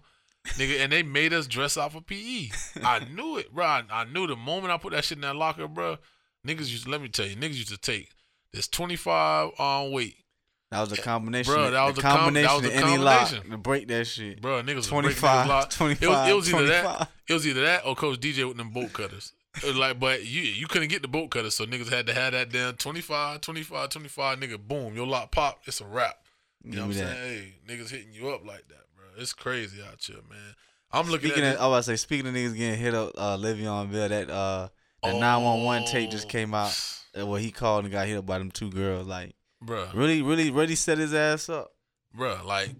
Nigga, and they made us dress out for PE. I knew it, bro. I, I knew the moment I put that shit in that locker, bro. Niggas used to, let me tell you, niggas used to take this 25 on weight. That was a eh, combination. Bruh, that was a com- that was a of any lock combination. to break that shit. Bro, niggas was 25, breaking niggas lock. 25, it was, it was either 25. that, it was either that or Coach DJ with them bolt cutters. Like, but you you couldn't get the bolt cutters, so niggas had to have that down 25, 25, 25, nigga, boom, your lock pop, it's a wrap. You know what I'm that. saying? Hey, niggas hitting you up like that, bro. It's crazy out here, man. I'm looking Speaking at of, I was say, speaking of niggas getting hit up, uh, Le'Veon Bell, that uh, that 911 tape just came out. uh, Where he called and got hit up by them two girls. Like, Bruh, really, really, really set his ass up. bruh, like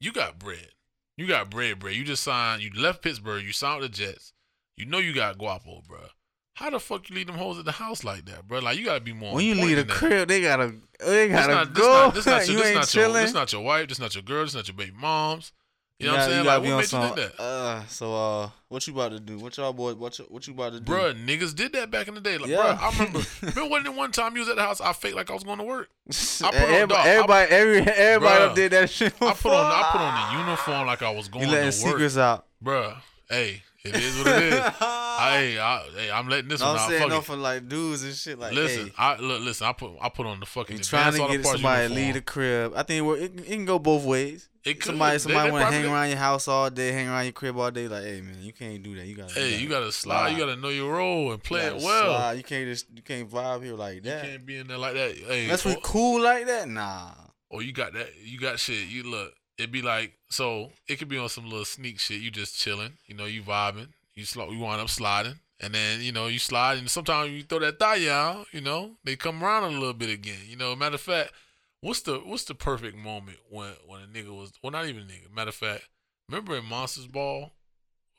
you got bread. You got bread, bread. You just signed. You left Pittsburgh. You signed with the Jets. You know you got guapo, bruh. How the fuck you leave them hoes at the house like that, bro? Like you gotta be more. When you on leave the crib, they gotta, they gotta not, this go. not, this not your, you this ain't not your, chilling. this not your wife. This not your girl. This not your baby moms. You know You what I'm saying? Like, what on made you some, think that? Uh, so uh, what you about to do? What y'all boy? What you, what you about to do? Bruh, niggas did that back in the day. Like, Yeah. bruh, I remember. remember when the one time you was at the house, I faked like I was going to work. I put on, everybody, dog, I- everybody, every, everybody Bruh, did that shit. I put on, I put on the uniform like I was going You to letting work. secrets out. Bruh, hey, it is what it is. I, I, hey, I'm letting this No, one I'm out. saying Fuck no it. like dudes and shit. Like, listen, hey, I look, listen. I put, I put on the fucking. you trying to get somebody to leave the crib. I think it, it, it can go both ways. It could. Somebody, somebody want to hang around your house all day, hang around your crib all day. Like, hey man, you can't do that. You gotta. Hey, you gotta slide. You gotta know your role and play it well. Slide. You can't just you can't vibe here like that. You can't be in there like that. Hey, Unless we oh. cool like that, nah. or you got that you got shit you look it'd be like so it could be on some little sneak shit. You just chilling you know you vibing. You slow you wind up sliding. And then you know you slide and sometimes you throw that thigh out you know they come around a little bit again. You know matter of fact what's the what's the perfect moment when when a nigga was well not even a nigga matter of fact remember in monsters ball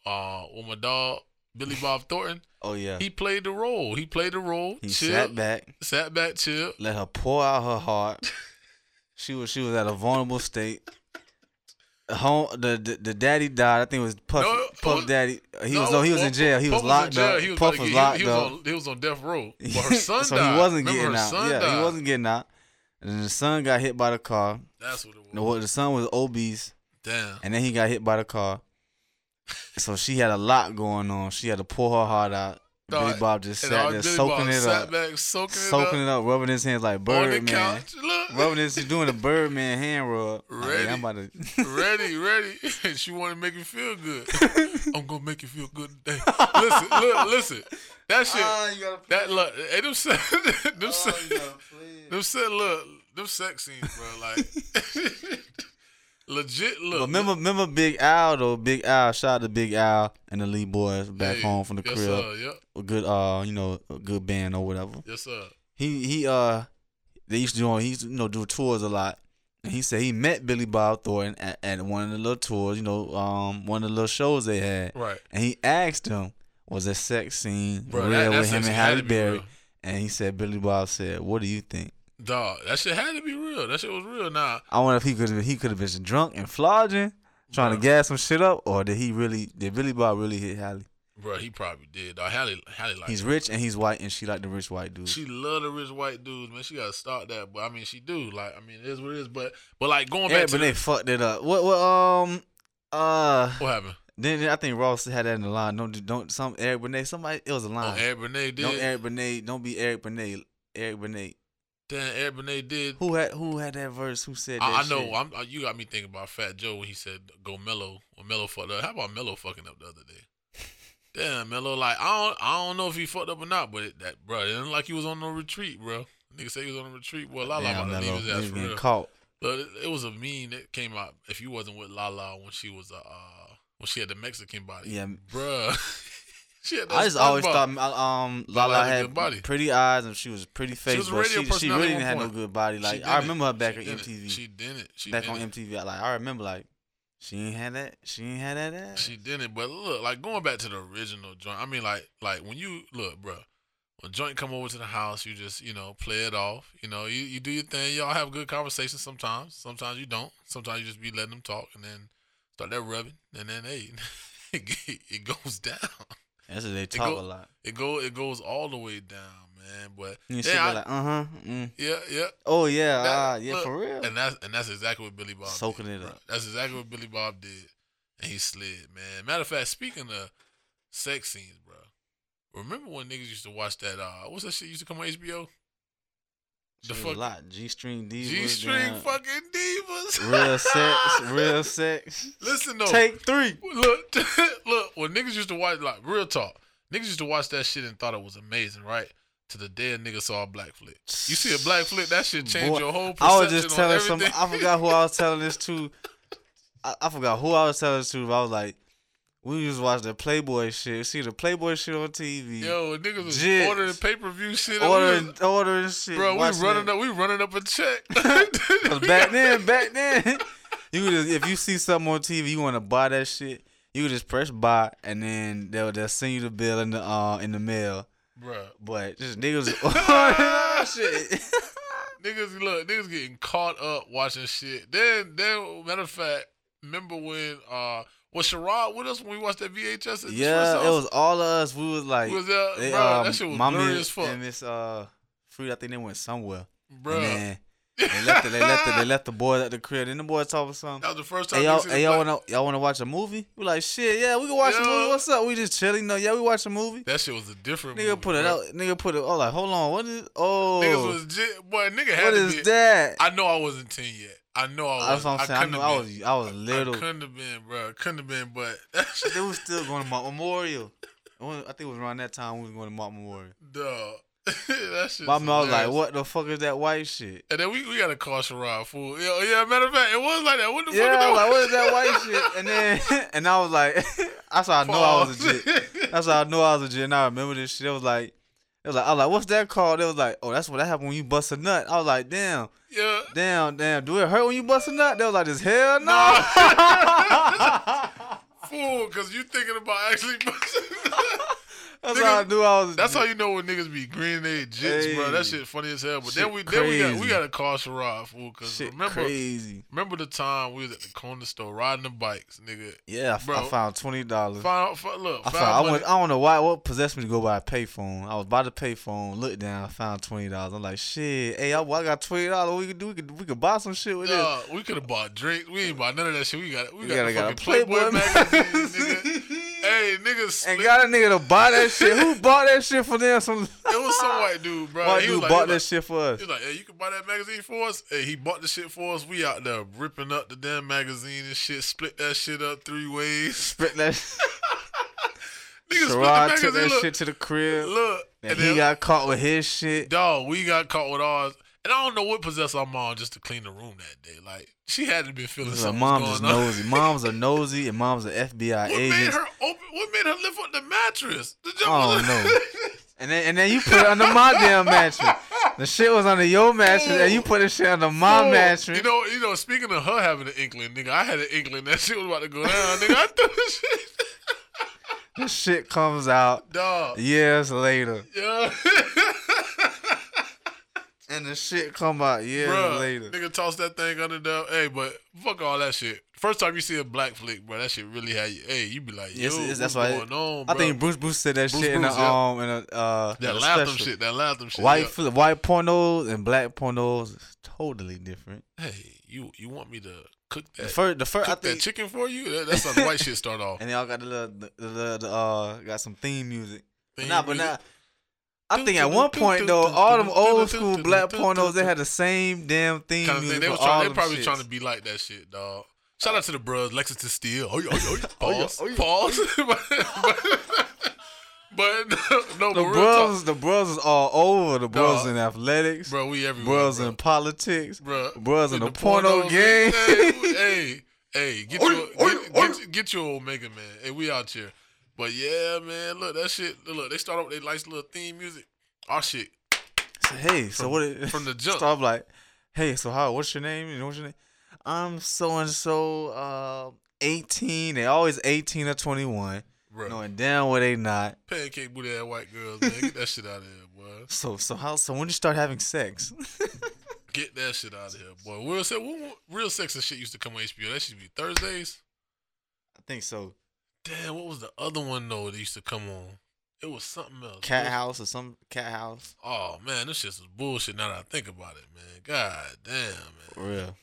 uh with my dog billy bob thornton? Oh yeah. he played the role. He played the role. He sat back, sat back chill. Let her pour out her heart. she was she was at a vulnerable state. Home the, the the daddy died. I think it was Puff No, Puff Puff- Daddy. He was No, no, he was in jail. He Puff was locked up. He was Puff was get- locked he, he up. On, he was on death row. But her son so died. he wasn't Remember getting her out. son Yeah, died. he wasn't getting out. And then the son got hit by the car. That's what it was. The, the son was obese, Damn. and then he got hit by the car. So she had a lot going on. She had to pull her heart out. Billy Dog, Bob just sat there soaking Bob it up, back, soaking, soaking it it up, rubbing his hands like up Birdman, rubbing his, he's doing the Birdman hand rub. Ready. I'm about to. ready, ready. She want to make you feel good. I'm gonna make you feel good today. listen, look, listen. That shit. Ah, that look. Hey, them se- them Oh, se- you gotta play it. them set look. Them sex scenes, bro. Like legit. Look. But remember, remember Big Al though. Big Al, shout out to Big Al and the Lee Boys back Hey, home from the yes, crib. Sir, yep. A good, uh, you know, a good band or whatever. Yes, sir. He he uh, they used to do he used to you know do tours a lot, And he said he met Billy Bob Thornton at, at one of the little tours, you know, um, one of the little shows they had. Right. And he asked him, was a sex scene Bro, real that- with him and Halle Berry? And he said, Billy Bob said, what do you think? Dog, that shit had to be real. That shit was real. Nah, I wonder if he could he could have been drunk and flogging, trying to gas some shit up, or did he really did Billy Bob really hit Halle? bro, he probably did. Dog, Halle, Halle like He's rich and he's white, and she like the rich white dude. She love the rich white dudes, man. She gotta start that, but I mean, she do. Like, I mean, it is what it is. But, but like going back Yeah, to but the- they fucked it up. What what um uh what happened? then I think Ross had that in the line. Don't don't some Eric Benet somebody it was a Oh, line. Eric Benet did. don't Eric Benet don't be Eric Benet Eric Benet. Then Eric Benet did. Who had who had that verse? Who said that? I, I know. shit? I'm, you got me thinking about Fat Joe when he said go mellow. When Melo fucked up. How about Melo fucking up the other day? Damn, Melo. Like I don't, I don't know if he fucked up or not, but it, that bro, it didn't like he was on no retreat, bro. Nigga say he was on a retreat. Boy, Lala Damn, about to leave his ass for real. caught. But it, it was a meme that came out. If you wasn't with Lala when she was a, uh, when she had the Mexican body, Yeah. bruh. she I just always thought um Lala Lala had had pretty eyes and she was pretty face, was a but she, she really didn't have no good body. Like I remember her back She on did it. MTV. She didn't. She back did on. MTV. Like I remember like she ain't had that. She ain't had that ass. She didn't. But look, like going back to the original joint. I mean, like, like when you look, bro. when joint come over to the house, you just you know play it off. You know, you, you do your thing. Y'all have good conversations sometimes. Sometimes you don't. Sometimes you just be letting them talk and then start that rubbing, and then hey, it, it goes down. That's what they talk go- a lot. It go it goes all the way down, man. But You yeah, I- like, uh huh. Mm. yeah, yeah. Oh yeah, That- ah, yeah, look, for real. And that's and that's exactly what Billy Bob Soaking did, it bruh. up. That's exactly what Billy Bob did, and he slid, man. Matter of fact, speaking of sex scenes, bro, remember when niggas used to watch that? Uh, what's that shit used to come on HBO? The fuck a lot. G string divas. G string fucking divas. Real sex. Real sex. Listen though, Take three. look, look. When niggas used to watch, like real talk, niggas used to watch that shit and thought it was amazing, right? To the day a nigga saw a black flick. You see a black flick, that shit changed Boy, your whole perception I was just telling some. I forgot who I was telling this to. I, I forgot who I was telling this to. But I was like, we used to watch the Playboy shit. See the Playboy shit on TV. Yo, niggas was Jits. ordering pay per view shit. ordering, was- ordering shit. bro, we running it. up, we running up a check. 'Cause back then, back then, you just if you see something on TV, you want to buy that shit. You just press buy, and then they'll they'll send you the bill in the uh in the mail. bro, But just niggas ordering shit. niggas look, niggas getting caught up watching shit. Then, then, matter of fact, remember when uh was Sherrod with us when we watched that VHS? This Yeah, it was all of us. We was like, Was that, they, bro? um, that shit was blurry as fuck, And Miss uh, Fruit, I think they went somewhere. bro. And then they left the, they left the, they left the boys at the crib. Then the boys talking something. That was the first time. Hey y'all, hey y'all wanna y'all wanna watch a movie? We like shit, yeah, we can watch a movie. What's up? We just chilling. No, yeah, we watch a movie. That shit was a different. Nigga movie, put it bro. out. Nigga put it. Oh, like hold on. What is? Oh, Niggas was boy. Nigga had what is be. that? I know I wasn't ten yet. I know I was. That's what I'm saying. I, couldn't I was I was little. I couldn't have been, bro. Couldn't have been, but that shit, They was still going to Mount Memorial. I think it was around that time we was going to Mount Memorial. dog. that. My mom was like, "What the fuck is that white shit?" And then we, we got a car to call Sherrod fool. Yeah, yeah, matter of fact, it was like that. What the fuck Yeah, was that? like, "What is that white shit?" And then and I was like, "That's how I know I was legit." That's how I know I was legit. And I remember this shit. It was like, it was like, I was like, "What's that called?" It was like, "Oh, that's what that happened when you bust a nut." I was like, "Damn." yeah. Damn, damn. Do it hurt when you bust a nut? They was like, this hell no. Fool, because you thinking about actually. That's how I knew I was. That's how you know when niggas be green they jits, bro. That shit funny as hell. But then we then we got we got to call Sherrod fool because remember crazy. remember the time we was at the corner store riding the bikes, nigga. Yeah, Bro. I found twenty dollars. Found, found, look, I found found. I, went, I don't know why. What possessed me to go buy a payphone? I was by the payphone. Looked down. I found twenty dollars. I'm like, shit. Hey, I, I got twenty dollars. We could do. We could. We could buy some shit with this. Dog, we could have bought drinks. We ain't bought none of that shit. We got we, We got, the got a fucking Playboy, Playboy magazine. nigga. Niggas, And got a nigga to buy that shit. Who bought that shit for them? Some it was some white dude, bro. white he dude like, bought that was shit for us. like, He was like, hey, you can buy that magazine for us. Hey, he bought the shit for us. We out there ripping up the damn magazine and shit. Split that shit up three ways. Split that. Niggas split the Sherrod magazine. took that look, shit to the crib. look, And, and he then, got caught with his shit. dog. We got caught with ours. And I don't know what possessed our mom just to clean the room that day. Like she had to be feeling So something just going nosy. Moms are nosy, and moms are FBI What made her open? What made her lift up the mattress? The Oh, no. And then and then you put it under my damn mattress. The shit was under your mattress, and you put the shit under my Fool. mattress. You know, you know. Speaking of her having an inkling, nigga, I had an inkling that shit was about to go down, nigga. I threw the shit, the shit comes out dog. years later, Yeah, and the shit come out years Bruh, later. nigga, toss that thing under there. Hey, but fuck all that shit. First time you see a black flick, bro, that shit really had you. Hey, you be like, yo, Yes, it is. what's that's why going on, I think Bruce Bruce said that Bruce shit in the yeah. um in a uh that Latham shit. That Latham shit. White yeah. fl- white pornos and black pornos is totally different. Hey, you you want me to cook that? The first, the first, I cook that think, chicken for you? That, that's how the white shit start off. and they all got the little, the, the, the, the uh, got some theme music. Theme nah, but music. nah. I think at one point though, all them old school black pornos, they had the same damn theme kind of thing. They was trying. They probably shits. trying to be like that shit, dog. Shout out to the bros, Lexington Steele. Oh yeah, oh yeah, Oh, yeah, pause, oh, yeah. pause. but, no, The bros, the bros is all over. The bros in athletics, bro, we everywhere, bros bro. in politics, bro, bros in the porno pornos, game. Hey, hey, hey, get your get, get your Omega man. Hey, we out here. But yeah, man, look that shit. Look, they start off with their nice little theme music. Our shit So, hey, so From- what? It, from the jump. start like, hey, so how? What's your name? You know what's your name? I'm so and so, uh, 18. They always 18 or 21, bro. knowing damn well they not. Pancake booty ass white girls, man. Get that shit out of here, boy. So, so how? So when you start having sex? Get that shit out of here, boy. Real sex, real sex and shit used to come on HBO. That should be Thursdays. I think so. Damn, what was the other one though that used to come on? It was something else. Cat house or some cat house. Oh man, this shit is bullshit. Now that I think about it, man. God damn, For man. real.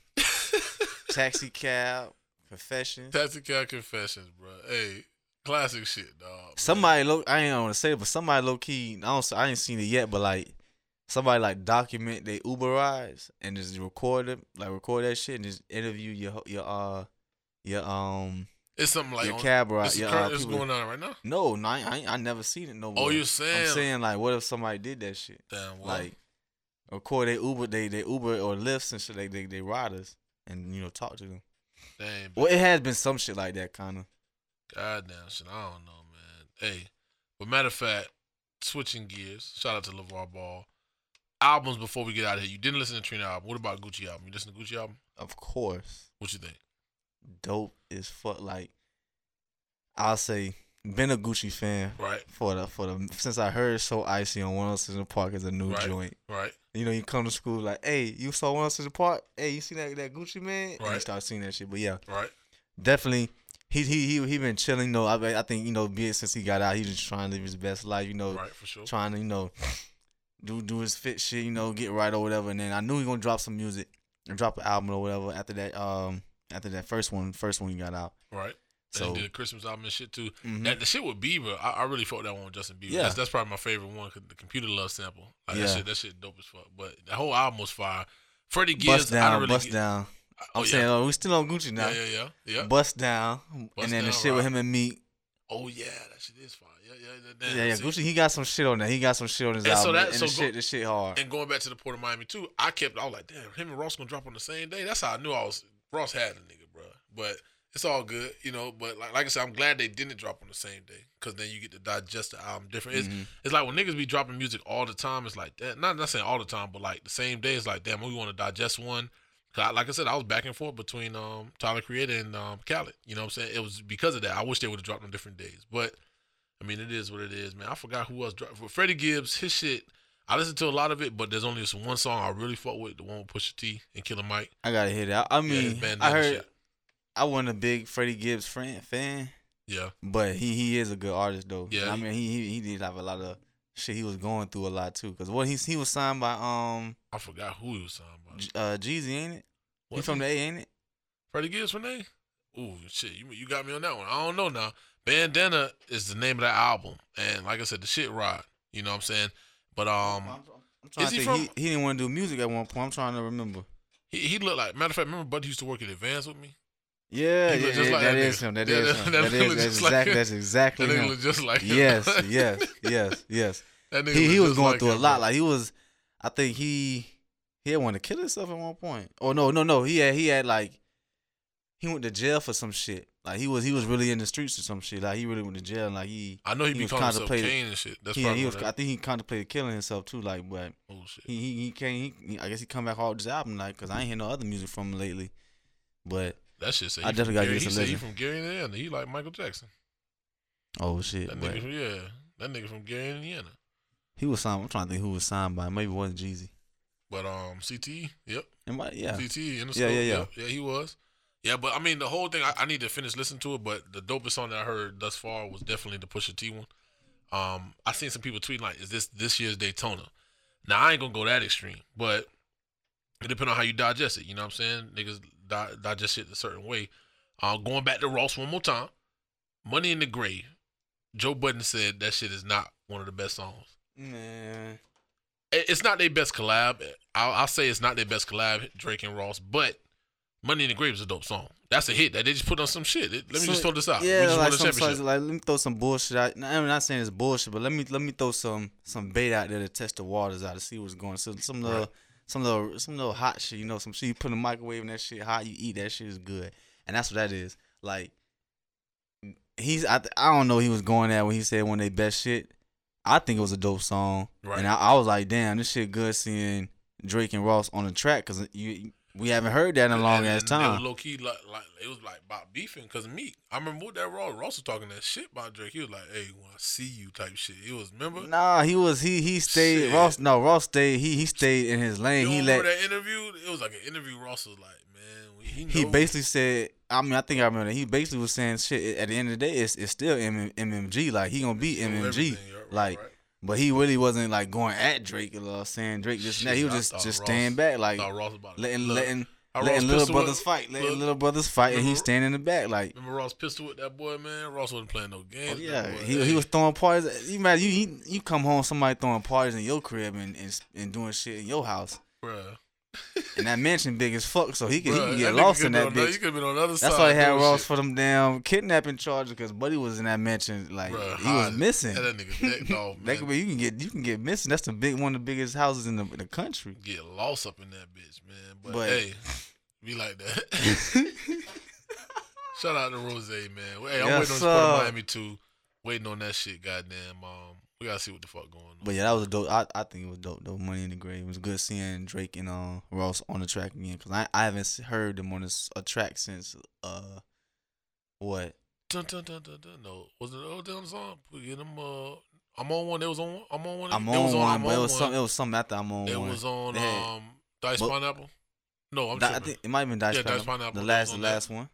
Taxi cab, confession. Taxi Cab Confessions, bro. Hey, classic shit, dog. Somebody low. I ain't want to say it, but somebody low key. I don't. I ain't seen it yet, but like somebody like document their Uber rides and just record it, like record that shit and just interview your your uh your um It's something like your on, cab ride. This is Your, current, uh, is people- going on right now. No, no, I, I, I never seen it no more. Oh, you're saying? I'm saying like, what if somebody did that shit? Damn, well, Like record their Uber, they they Uber or Lyfts and shit. They they they riders and you know talk to them. damn. Well, it has been some shit like that kind of. Goddamn shit. I don't know, man. Hey, but matter of fact, switching gears. Shout out to LaVar Ball. Albums before we get out of here. You didn't listen to Trina album. What about Gucci album? You listen to Gucci album? Of course. What you think? dope as fuck. Like I'll say, been a Gucci fan Right, for the for the since I heard "So Icy" on One Hundred in the Park is a new Right. joint. right. You know, you come to school like, hey, you saw One Hundred in the Park? Hey, you see that that Gucci Mane? And you Right. start seeing that shit. But yeah, Right. definitely. He he he he been chilling. You know, I I think you know, be it since he got out, he just trying to live his best life. You know, Right, for sure. trying to you know do do his fit shit. You know, get right or whatever. And then I knew he gonna drop some music and drop an album or whatever after that. Um, after that first one, first one he got out. Right. So and he did a Christmas album and shit too. mhm. That the shit with Bieber, I, I really fought that one with Justin Bieber. Yeah. That's, that's probably my favorite one. 'cause the computer love sample. Like that Yeah. shit, that shit dope as fuck. But the whole album was fire. Freddie Gibbs, bust I down, don't really bust get- down. Oh, I'm yeah. saying, oh, we still on Gucci now. Yeah, yeah, yeah, yeah. Bust down, Bust and then the Down, shit with him and Meek. Oh yeah, that shit is fire. Yeah, yeah, yeah. Yeah, yeah. Gucci. He got some shit on there. He got some shit on his And so that- and so the go- shit, the shit hard. And going back to the Port of Miami too, I kept. I was like, damn, him and Ross gonna drop on the same day. That's how I knew I was. Ross had a nigga, bro. But it's all good, you know. But like, like I said, I'm glad they didn't drop on the same day because then you get to digest the album different. It's, Mhm. it's like when niggas be dropping music all the time. It's like that. Not not saying all the time, but like the same day. It's like damn, we want to digest one. 'Cause I- like I said, I was back and forth between um Tyler Creator and um Khaled. You know what I'm saying? It was because of that. I wish they would have dropped on different days, but. I mean, it is what it is, man. I forgot who else dropped. For Freddie Gibbs, his shit, I listened to a lot of it, but there's only this one song I really fuck with, the one with Pusha T and Killer Mike. I gotta hit it. I, Yeah, mean, bandana I heard. shit. I wasn't a big Freddie Gibbs fan, fan, Yeah, but he he is a good artist though. Yeah, I mean, he, he he did have a lot of shit. He was going through a lot too. Cause what he he was signed by um I forgot who he was signed by. Uh Jeezy, ain't it? He from he? the A, ain't it? Freddie Gibbs from there? Ooh, shit, you you got me on that one. I don't know now. Bandana is the name of that album, and like I said, the shit ride. You know what I'm saying? But um, I'm trying Is to he think. He, from- he didn't want to do music at one point. I'm trying to remember. he he looked like matter of fact. Remember, Buddy used to work at Advance with me. Yeah, yeah, just yeah, like that that is him. That Yeah, is him. that That that's just like exactly that's exactly That nigga him. look just like him. Yes, yes, yes, yes. That nigga He he was going like through a lot. bro. Like he was, I think he he had wanted to kill himself at one point. Oh no, no, no. He had he had like he went to jail for some shit. Like he was he was really in the streets or some shit. Like he really went to jail. Like he I know he, he be was calling himself contemplating- Kane and shit. That's yeah he was. that- I think he contemplated killing himself too. Like but oh shit. he he, he came. He, I guess he come back hard this album like because I ain't hear no other music from him lately. But That shit say I definitely gotta Gary, give he he from Gary, Indiana. He like Michael Jackson. oh shit, That nigga from yeah. That nigga from Gary, Indiana. he was signed. I'm trying to think who was signed by. Maybe it wasn't Jeezy. But um, CT. yep, It might, yeah. CT. in the Yeah, yeah, yeah. yep, yeah, he was. Yeah, but I mean, the whole thing. I, I need to finish listening to it, but the dopest song that I heard thus far was definitely the Pusha T one. Um, I seen some people tweeting like, "Is this this year's Daytona?" Now I ain't gonna go that extreme, but it depends on how you digest it. You know what I'm saying? Niggas di- digest it a certain way. Uh, going back to Ross one more time. Money in the Grave. Joe Budden said that shit is not one of the best songs. It- It's not their best collab. I'll, I'll say it's not their best collab, Drake and Ross, but Money in the Grave is a dope song. That's a hit that they just put on some shit. It- let me So, just throw this out. Yeah, like some songs, like let me throw some bullshit out. I'm not saying it's bullshit, but let me let me throw some some bait out there to test the waters out to see what's going. So some little Right. some little some little hot shit, you know, some shit you put in the microwave and that shit hot, you eat that shit is good, and that's what that is. Like he's I I don't know he was going at when he said one of their best shit. I think it was a dope song, Right. and I, I was like, damn, this shit good seeing Drake and Ross on the track because you we haven't heard that in a long ass time. low key like, like it was like about beefing because Meek. I remember what that Ross Ross was talking that shit about Drake. He was like, "Hey, when I see you," type shit. It was remember. Nah, he was he he stayed Shit. Ross. No, Ross stayed. He he stayed in his lane. You he let that interview? It was like an interview. Ross was like, "Man, he, he basically said. I mean, I think I remember. That. He basically was saying shit. At the end of the day, it's it's still M- MMG. Like he gonna be MMG. right, like, right. But he really wasn't like going at Drake. or saying Drake this and that. He was I just just Ross- staying back, like letting look. letting letting little brothers whip- fight, letting look, little brothers fight, and he's standing in the back like. Remember Ross pistol with that boy, man? Ross wasn't playing no games. Oh, yeah, he, he was throwing parties. You imagine you, you you come home, somebody throwing parties in your crib and, and and doing shit in your house. bruh. And that mansion big as fuck, so he could, he Bruh, could get lost in that on the- He could have been on the other side. That's why he had Ross for them damn kidnapping charges because Buddy was in that mansion. Like Bruh, he was missing. Had that nigga neck dog, That could be you can get you can get missing. That's the big one of the biggest houses in the in the country. Get lost up in that bitch, man. But, But- hey, be like that. Shout out to Rose, man. Hey, I'm Yes, waiting on Sport of sir. Miami too. Waiting on that shit, goddamn. Um, we gotta see what the fuck going on. But yeah, that was a dope. I, I think it was dope. Though Money in the Grave. It was good seeing Drake and uh, Ross on the track again because I I haven't heard them on this, a track since uh what Dun, dun, dun, dun, dun. No, was it old damn song? Get them. Uh, I'm on one. It was on. I'm on one. I'm it on one, I'm but on it was some it was something after I'm on It one. It was on um Dice but- Pineapple. No, I'm Di- I think it might have been Dice Yeah, Dice Pineapple. Pineapple The was last the on that. last one.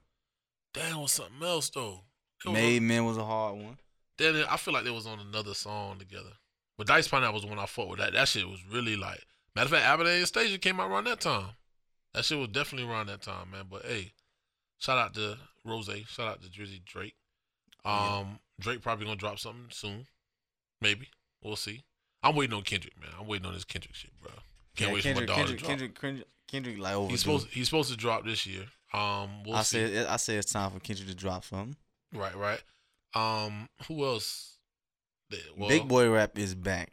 Damn, was something else though. Was Made on- Man was a hard one. Then it- I feel like they was on another song together. But Dice Pineapple was the one I fought with. That that shit was really like. Matter of fact, Aberdeen Station came out around that time. That shit was definitely around that time, man. But hey, shout out to Rose. Shout out to Drizzy Drake. Um, Yeah. Drake probably gonna drop something soon. Maybe we'll see. I'm waiting on Kendrick, man. I'm waiting on this Kendrick shit, bro. Can't Yeah, wait Kendrick, for my dog Kendrick, to drop. Kendrick, Kendrick, Kendrick, like overdue. he's supposed he's supposed to drop this year. Um, we'll I see. said I said it's time for Kendrick to drop something. Right, right. Um, who else? Well, Big Boy Rap is back.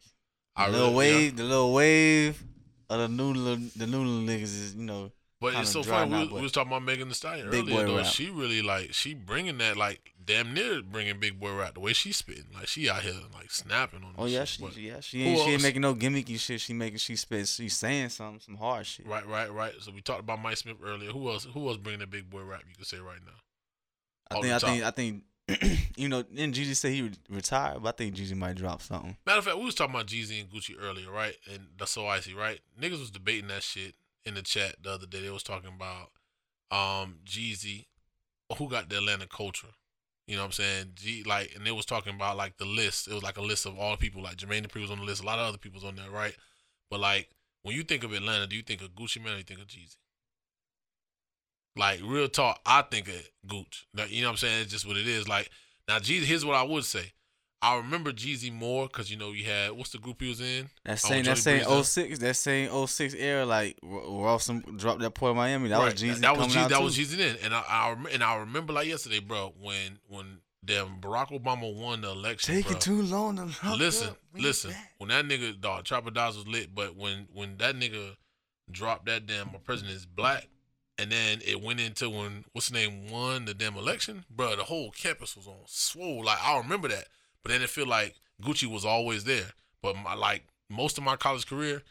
The little really- yeah. wave, the little wave of the new little, the new little niggas is you know. But it's so funny. We, was- we was talking about Megan Thee Stallion Big earlier. Though rap. she really like she bringing that like damn near bringing big boy rap the way she spitting. Like she out here like snapping on. Oh this yeah, shit. she, But- yeah, she ain't, she ain't making no gimmicky shit. She making she spit. She's saying something, some hard shit. Right, right, right. So we talked about Mike Smiff earlier. Who else? Who else bringing the big boy rap? You could say right now. I think, I think. I think, you know, then Jeezy said he re- retired, but I think Jeezy might drop something. Matter of fact, we was talking about Jeezy and Gucci earlier, right? And that's so icy, right? Niggas was debating that shit in the chat the other day. They was talking about um Jeezy, who got the Atlanta culture. You know what I'm saying? G like, and they was talking about like the list. It was like a list of all the people. Like Jermaine Dupri was on the list. A lot of other people's on there, right? But like, when you think of Atlanta, do you think of Gucci Mane or you think of Jeezy? Like real talk, I think of Gooch. You know what I'm saying? It's just what it is. Like now, Jeezy. Here's what I would say. I remember Jeezy more because you know you had what's the group he was in? That Oh, same, that same Breeze, 06, that same 06 era, like R- Ross dropped that Port Miami. That was Jeezy. That was Jeezy. That too. was Jeezy then, and I, I and I remember like yesterday, bro, when when damn Barack Obama won the election. Taking too long to listen, up, listen. When that nigga dog Chopper Dawes was lit, but when when that nigga dropped that damn my president is black, And then it went into when what's the name won the damn election, bro. The whole campus was on swole. Like I remember that, but then it feel like Gucci was always there. But my like most of my college career,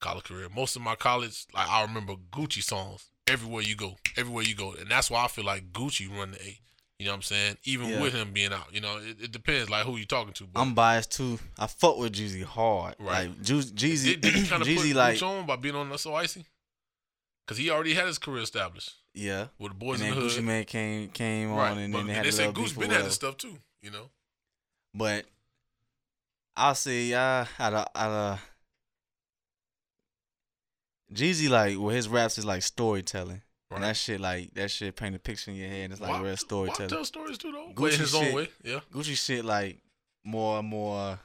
college career, most of my college, like I remember Gucci songs everywhere you go, everywhere you go, and that's why I feel like Gucci run the A. You know what I'm saying? Even Yeah. with him being out, you know, it, it depends like who you talking to. But I'm biased too. I fuck with Jeezy hard. Right. Like Ju- Jeezy, did, did kind of put Jeezy like on by being on the So Icy? Because he already had his career established yeah. with the boys And in then the Gucci hood. Man came came right, on, and but then they had they said Gucci or been had his stuff too. You know, But I'll say, uh, out of out of Jeezy, like, well, his raps is like storytelling, right? and that shit, like, that shit paint a picture in your head. And It's like Wap- real storytelling. tell stories too though. Gucci his own way, yeah. Gucci shit, like, more and more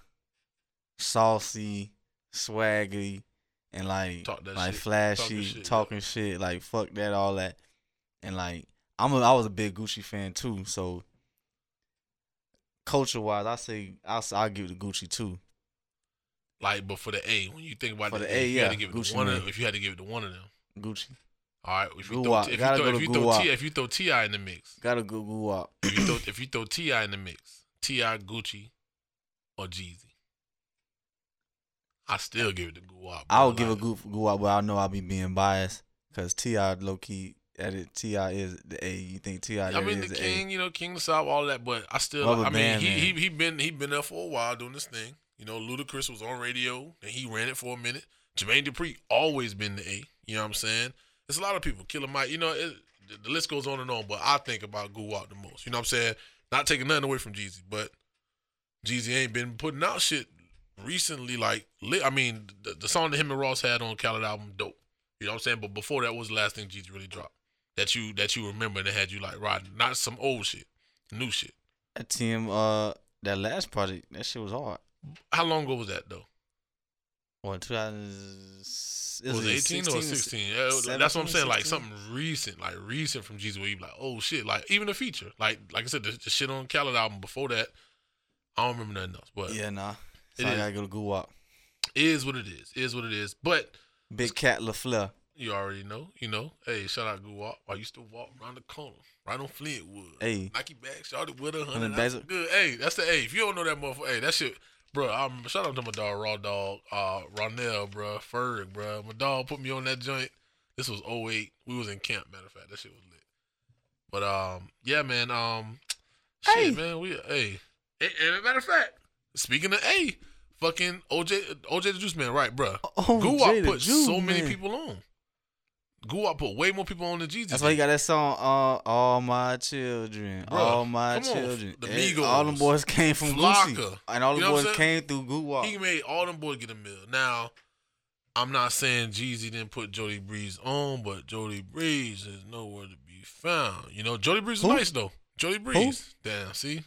saucy, swaggy, and like Talk that like shit. flashy, Talking shit, yeah. talking shit, like fuck that, all that, and like I'm a, I was a big Gucci fan too, so culture wise, I say I'll I'll give it to Gucci too. Like, but for the A, when you think about For the, the A, A, if you had to give it Gucci to one of them, if you had to give it to one of them, Gucci all right. If you Guwap. throw, if you throw, if you throw T, if you throw T.I. in the mix, got to go go up. if you throw if you throw T.I. in the mix, T.I., Gucci, or Jeezy, I still give it to Guwap. I'll bro. give a Like, go go up, but I know I'll be being biased because T.I. low key at it. T.I. is the A. You think T.I.? I mean, the king, you know, King the South, all that, but I still, Rubber I mean, Band he, Man. he he been he been there for a while doing this thing. You know, Ludacris was on radio and he ran it for a minute. Jermaine Dupri always been the A. You know what I'm saying? There's a lot of people. Killer Mike, you know, it, the- the list goes on and on. But I think about Guwap the most. You know what I'm saying? Not taking nothing away from Jeezy, but Jeezy ain't been putting out shit recently. Like, li- I mean, the, the song that him and Ross had on Khaled album, dope. You know what I'm saying? But before that was the last thing Jeezy really dropped that you that you remember that had you like riding, not some old shit, new shit. That team, uh, that last project, that shit was hard. How long ago was that though? What 2000? Was it 18 or 16? Yeah, that's what I'm 17, saying. Like something recent, like recent from Jeezy, where you be like, oh shit, like even a feature, like like I said, the, the shit on Khaled album before that, I don't remember nothing else. But Yeah, nah. It So I is. gotta go to it is what it is. what it is. But Big Cat LaFleur. you already know, you know. Hey, shout out Guwap. I used to walk around the corner, right on Flintwood. Hey. Nike bag, started with a Hundred hundred. bags That's of- good. Hey, that's the hey. If you don't know that motherfucker, hey, that shit, bro. I'm shout out to my dog Raw Dog, uh, Ronell, bro, Ferg, bro. My dog put me on that joint. This was 08. We was in camp. Matter of fact, that shit was lit. But um, yeah, man. Um, Hey. man. We hey, and, and matter of fact, speaking of A, fucking OJ, OJ the Juice Man, right, bro? Oh, Guwap put so many people on. Guwap put way more people on than Jeezy. That's why he got that song, uh, All My Children. Bruh, all My come on, Children. the Migos, all them boys came from Flocka. Gucci. And all You the know boys came through Guwap. He made all them boys get a meal. Now, I'm not saying Jeezy didn't put Jody Breeze on, but Jody Breeze is nowhere to be found. You know, Jody Breeze is Who? nice though. Jody Breeze. Damn, see?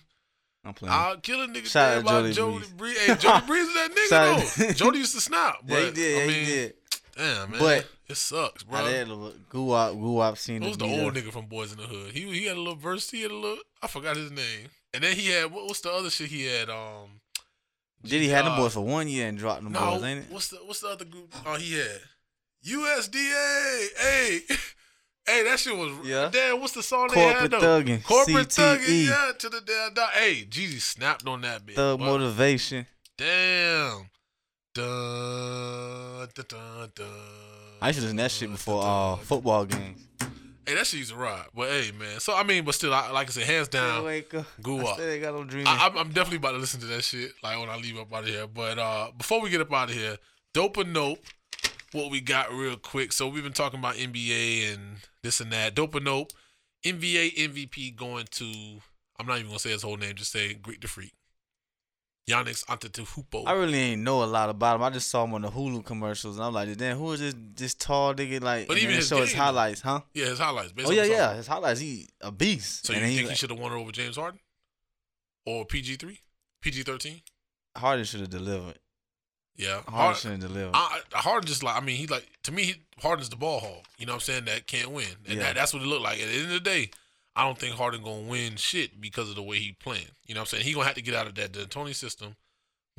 I'm playing. I'll kill a nigga Shout about Jody Jody Breeze. Breeze. Hey, Jody Breeze is that nigga though. Jody used to snap. But, yeah, he did. I mean, he did. Damn, man. But- it sucks, bro. Out there, Guwap, Guwap seen it the old the- nigga from Boys in the Hood? He he had a little verse. He had a little. I forgot his name. And then he had what, what's the other shit he had? Um, Did he had them uh, boys for one year and dropped them No, boys, ain't it? what's the what's the other group? Oh, he had USDA. Hey, hey, that shit was. Yeah. Damn, what's the song they had Corporate though? thugging. Corporate CTE. thugging. Yeah, to the damn dog. Hey, Jeezy snapped on that bitch. Thug boy. motivation. Damn. Dun, dun, dun, dun, I used to listen to that shit before dun, uh, football games. Hey, that shit used to ride. But hey, man. So I mean, but still, I, like I said, hands down. Wake up. I up. still ain't got no dreaming. I, I'm, I'm definitely about to listen to that shit. Like when I leave up out of here. But uh, before we get up out of here, dope or nope, what we got real quick. So we've been talking about NBA and this and that. Dope or nope, NBA MVP going to. I'm not even gonna say his whole name. Just say Greek the Freak. Giannis Antetokounmpo. I really ain't know a lot about him. I just saw him on the Hulu commercials, and I'm like, "Damn, who is this this tall nigga?" Like, But and even his show his highlights, huh? yeah, his highlights. Oh yeah, yeah, his highlights. He a beast. So and you think he he should have won it over James Harden, or PG three, PG thirteen? Harden should have delivered. Yeah, Harden have delivered. I, I- Harden just like I mean he like to me he, Harden's the ball hog. You know what I'm saying? That can't win, and Yeah. that, that's what it looked like. At the end of the day, I don't think Harden gonna win shit because of the way he playing. You know what I'm saying? He gonna have to get out of that D'Antoni system,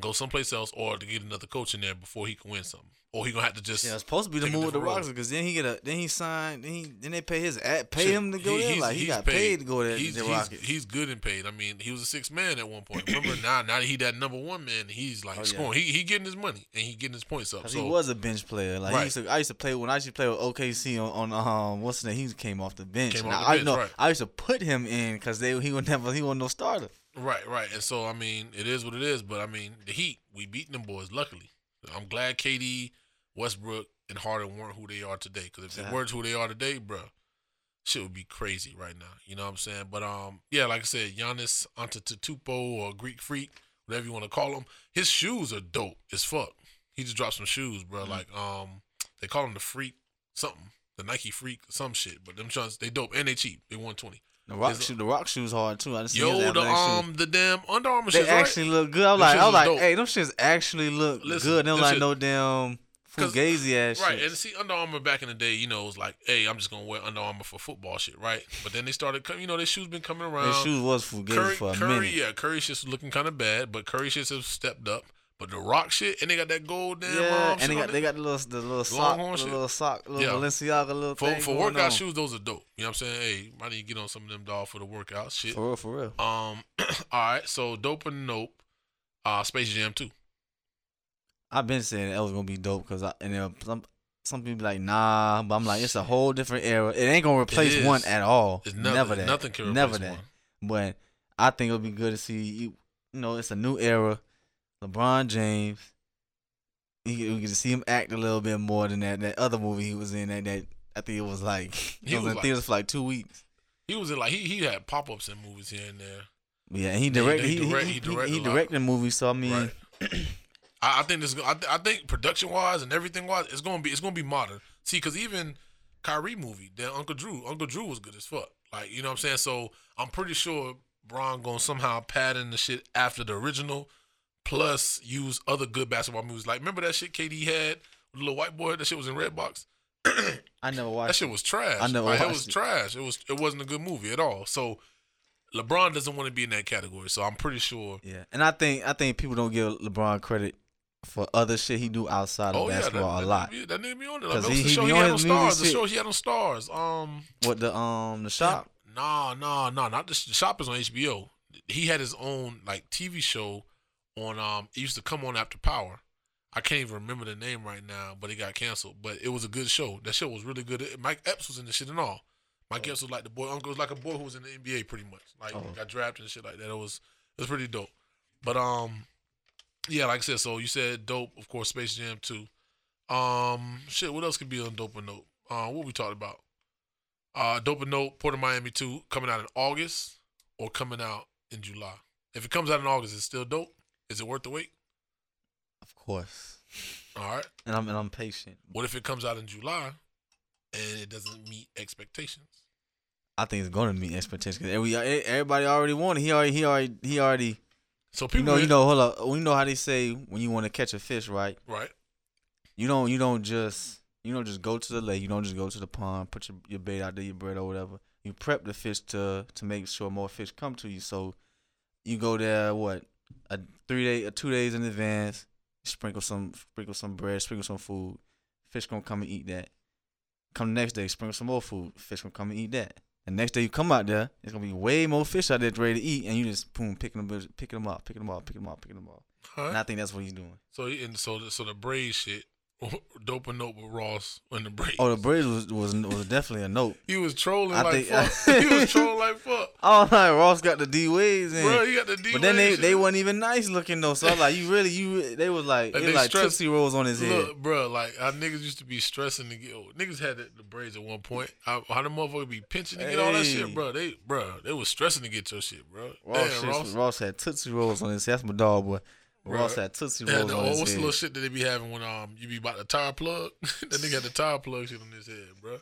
go someplace else, or to get another coach in there before he can win something, or he gonna have to just. Yeah, it's supposed to be the move with the. Rockets because then he get a then he signed then he then they pay his ad, pay Shit, him to go he- there like he got paid. to go there He's, the he's- he's good and paid. I mean, he was a six man at one point. Remember now, now that he that number one man, he's like Oh, yeah. scoring. He he getting his money and he getting his points up. So he was a bench player. Like Right. he used to, I used to play when I used to play with OKC on, on um what's the name? He came off the bench. Off the I bench, know right. I used to put him in because they he would never he wasn't no starter. Right, right. And so I mean, it is what it is. But I mean, the Heat, we beat them boys. Luckily, I'm glad KD, Westbrook, and Harden weren't who they are today. Because if they Yeah. weren't who they are today, bro, shit would be crazy right now. You know what I'm saying? But um, yeah, like I said, Giannis Antetokounmpo or Greek Freak, whatever you want to call him, his shoes are dope as fuck. He just dropped some shoes, bro. Mm-hmm. Like um, they call him the Freak something, the Nike Freak, some shit. But them shoes, they dope and they cheap. They 120. The rock shoe, the rock shoes hard too. I seen Yo, the shoes. um, the damn Under Armour they right? actually look good. I was Them like, I was like, dope. hey, them shits actually look Listen, good. They don't like shit- no damn fugazi ass Right, shit. and see, Under Armour back in the day, you know, it was like, hey, I'm just gonna wear Under Armour for football shit, right? But then they started, co- you know, their shoes been coming around. Their shoes was fugazi Curry, for a Curry, minute. yeah, Curry shit's looking kind of bad, but Curry shits have stepped up. But the Rock shit, and they got that gold damn. Yeah, um, and they got they got the little the little sock, the little sock, little Yeah. Balenciaga little for thing for workout on. shoes. Those are dope. You know what I'm saying? Hey, might need to get on some of them dog for the workout shit. For real, for real. Um, all right, so dope and nope. Uh, Space Jam 2. I've been saying that was gonna be dope because I and then some some people be like nah, but I'm like it's a whole different era. It ain't gonna replace one at all. It's nothing, never that. Nothing can replace never that. one. But I think it'll be good to see you. You know, it's a new era. LeBron James. He, we get to see him act a little bit more than that that other movie he was in. That that I think it was like He he was, was in like- theaters for like two weeks. He was in like he he had pop ups in movies here and there. Yeah, and he he directed. He, direct- he, he he, directed he a directed the movie. So I mean, Right. I, I think this. I, th- I think production wise and everything wise, it's gonna be it's gonna be modern. See, because even Kyrie movie, then Uncle Drew, Uncle Drew was good as fuck. Like you know what I'm saying. So I'm pretty sure Bron gonna somehow in the shit after the original, plus use other good basketball movies. Like remember that shit KD had with the little white boy. That shit was in Redbox. I never watched. That watched. shit was trash. I never like, it was trash. It was it wasn't a good movie at all. So LeBron doesn't want to be in that category. So I'm pretty sure. Yeah, and I think I think people don't give LeBron credit for other shit he do outside of Oh yeah, that, basketball that, a lot. That nigga be on it. Like, he- the show be he had on Starz. The shit. show he had on Starz. Um, What the um the shop? Nah, nah, nah. Not the, the shop is on HBO. He had his own like TV show on. Um, it used to come on after Power. I can't even remember the name right now, but it got canceled. But it was a good show. That show was really good. Mike Epps was in the shit and all. Mike Epps was like the boy uncle, was like a boy who was in the NBA pretty much. Like Oh. got drafted and shit like that. It was it was pretty dope. But um, yeah, like I said, so you said dope. Of course, Space Jam two. Um, shit. What else could be on dope and note? Uh, what we talked about? Uh, dope and note. Port of Miami two coming out in August or coming out in July. If it comes out in August, it's still dope. Is it worth the wait? Of course. All right. And I'm and I'm patient. What if it comes out in July and it doesn't meet expectations? I think it's gonna meet expectations. 'cause every, everybody already wanted. He already he already he already. So You people, know you know hold up. You know how they say when you want to catch a fish, right? right? You don't you don't just you don't just go to the lake. You don't just go to the pond, put your, your bait out there, your bread or whatever. You prep the fish to to make sure more fish come to you. So you go there what a three day a two days in advance. Sprinkle some sprinkle some bread, sprinkle some food. Fish gonna come and eat that. Come the next day, sprinkle some more food. Fish gonna come and eat that. The next day you come out there, it's gonna be way more fish out there ready to eat, and you just boom picking them picking them up, picking them up, picking them up, picking them up. All And. I think that's what he's doing. So he- and so the- so the braid shit, dope and note with Ross and the braids. Oh, the braids was was was definitely a note. he was trolling I like think- fuck. he was trolling like fuck, Oh, like Ross got the D waves in. bro. He got the D. but then they shit. they wasn't even nice looking though. So I was like, you really you they was like they they like stress- tootsie rolls on his head. Look, bro, like our niggas used to be stressing to get. oh, Niggas had the, the braids at one point. How, how the motherfucker be pinching to get all that shit, bro? They, bro, they was stressing to get your shit, bro. Ross, Damn, shit- Ross. Ross had tootsie rolls on his head. That's my dog boy. Ross had tootsie Yeah, rolls the, on his what's the head. little shit that they be having when um you be about the tire plug? that nigga had the tire plug shit on his head, bro.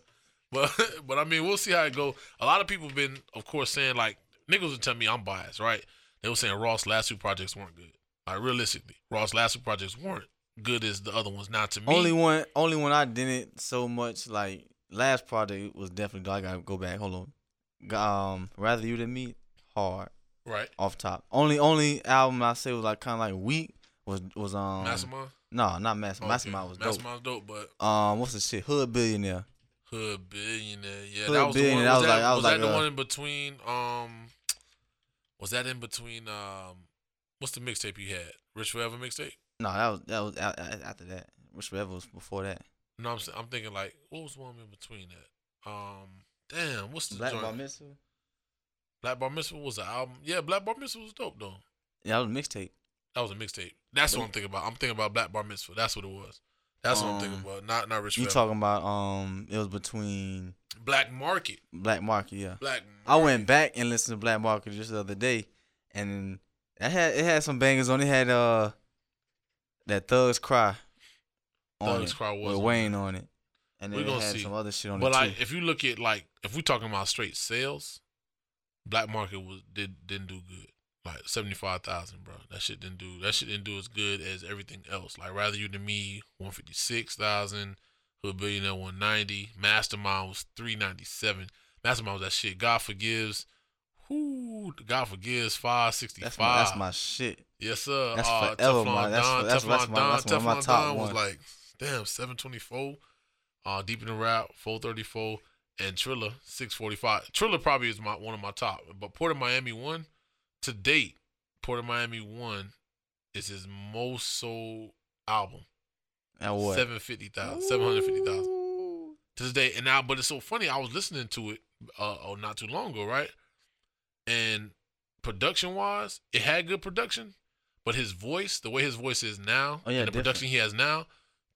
But but I mean we'll see how it go. A lot of people been of course saying like niggas would tell me I'm biased, right? They were saying Ross last two projects weren't good. Like realistically, Ross last two projects weren't good as the other ones. Not to me, Only one, only one I didn't so much like last project was definitely. I gotta go back. Hold on. Um, rather you than me, hard right? off top. Only only album I say was like kind of like weak was was um Mastermind. no not Master Okay. Mastermind was dope. Mastermind's dope, but Um, what's the shit? Hood billionaire. Hood Billionaire. Yeah, Hood that was Billionaire, the one. that Was, was that, like- was like, that the uh, one in between? Um, was that in between? Um, what's the mixtape you had? Rich Forever mixtape? No, that was that was after that. Rich Forever was before that. No, I'm I'm thinking like, what was one in between that? Um, damn, what's the Black joint? Bar Mitzvah. Black Bar Mitzvah was the album. Yeah, Black Bar Mitzvah was dope though. Yeah, that was a mixtape. That was a mixtape. That's what I'm thinking about. I'm thinking about Black Bar Mitzvah. That's what it was. That's what I'm thinking Um, about. Not not Rich You talking about um? It was between Black Market. Black Market. Yeah. Black. I went back and listened to Black Market just the other day, and it had it had some bangers on. It had uh that Thugs Cry. On Thugs it, Cry was with on Wayne on it, and then it gonna had see. some other shit on But it like, too. if you look at like, if we're talking about straight sales, Black Market was did didn't do good. Like seventy five thousand, bro. That shit didn't do. That shit didn't do as good as everything else. Like rather you than me, one fifty six thousand. Hood Billionaire one ninety. Mastermind was three ninety seven. Mastermind was that shit. God forgives. Whoo, God forgives five sixty five. That's my that's my shit. Yes, sir. That's uh, forever Teflon my- that's- Don, that's- Teflon that's my- Don, that's of my top Don was one. like, damn, 724. Uh, Deeper Than Rap, 434. And Trilla, 645. Trilla probably is my one of my top. But Port of Miami 1, to date, Port of Miami 1 is his most sold album. And what? 750,000. 750,000 to this day. And now, but it's so funny. I was listening to it uh, oh, not too long ago, right? And production wise, it had good production, but his voice, the way his voice is now, Oh, yeah, and the production he has now,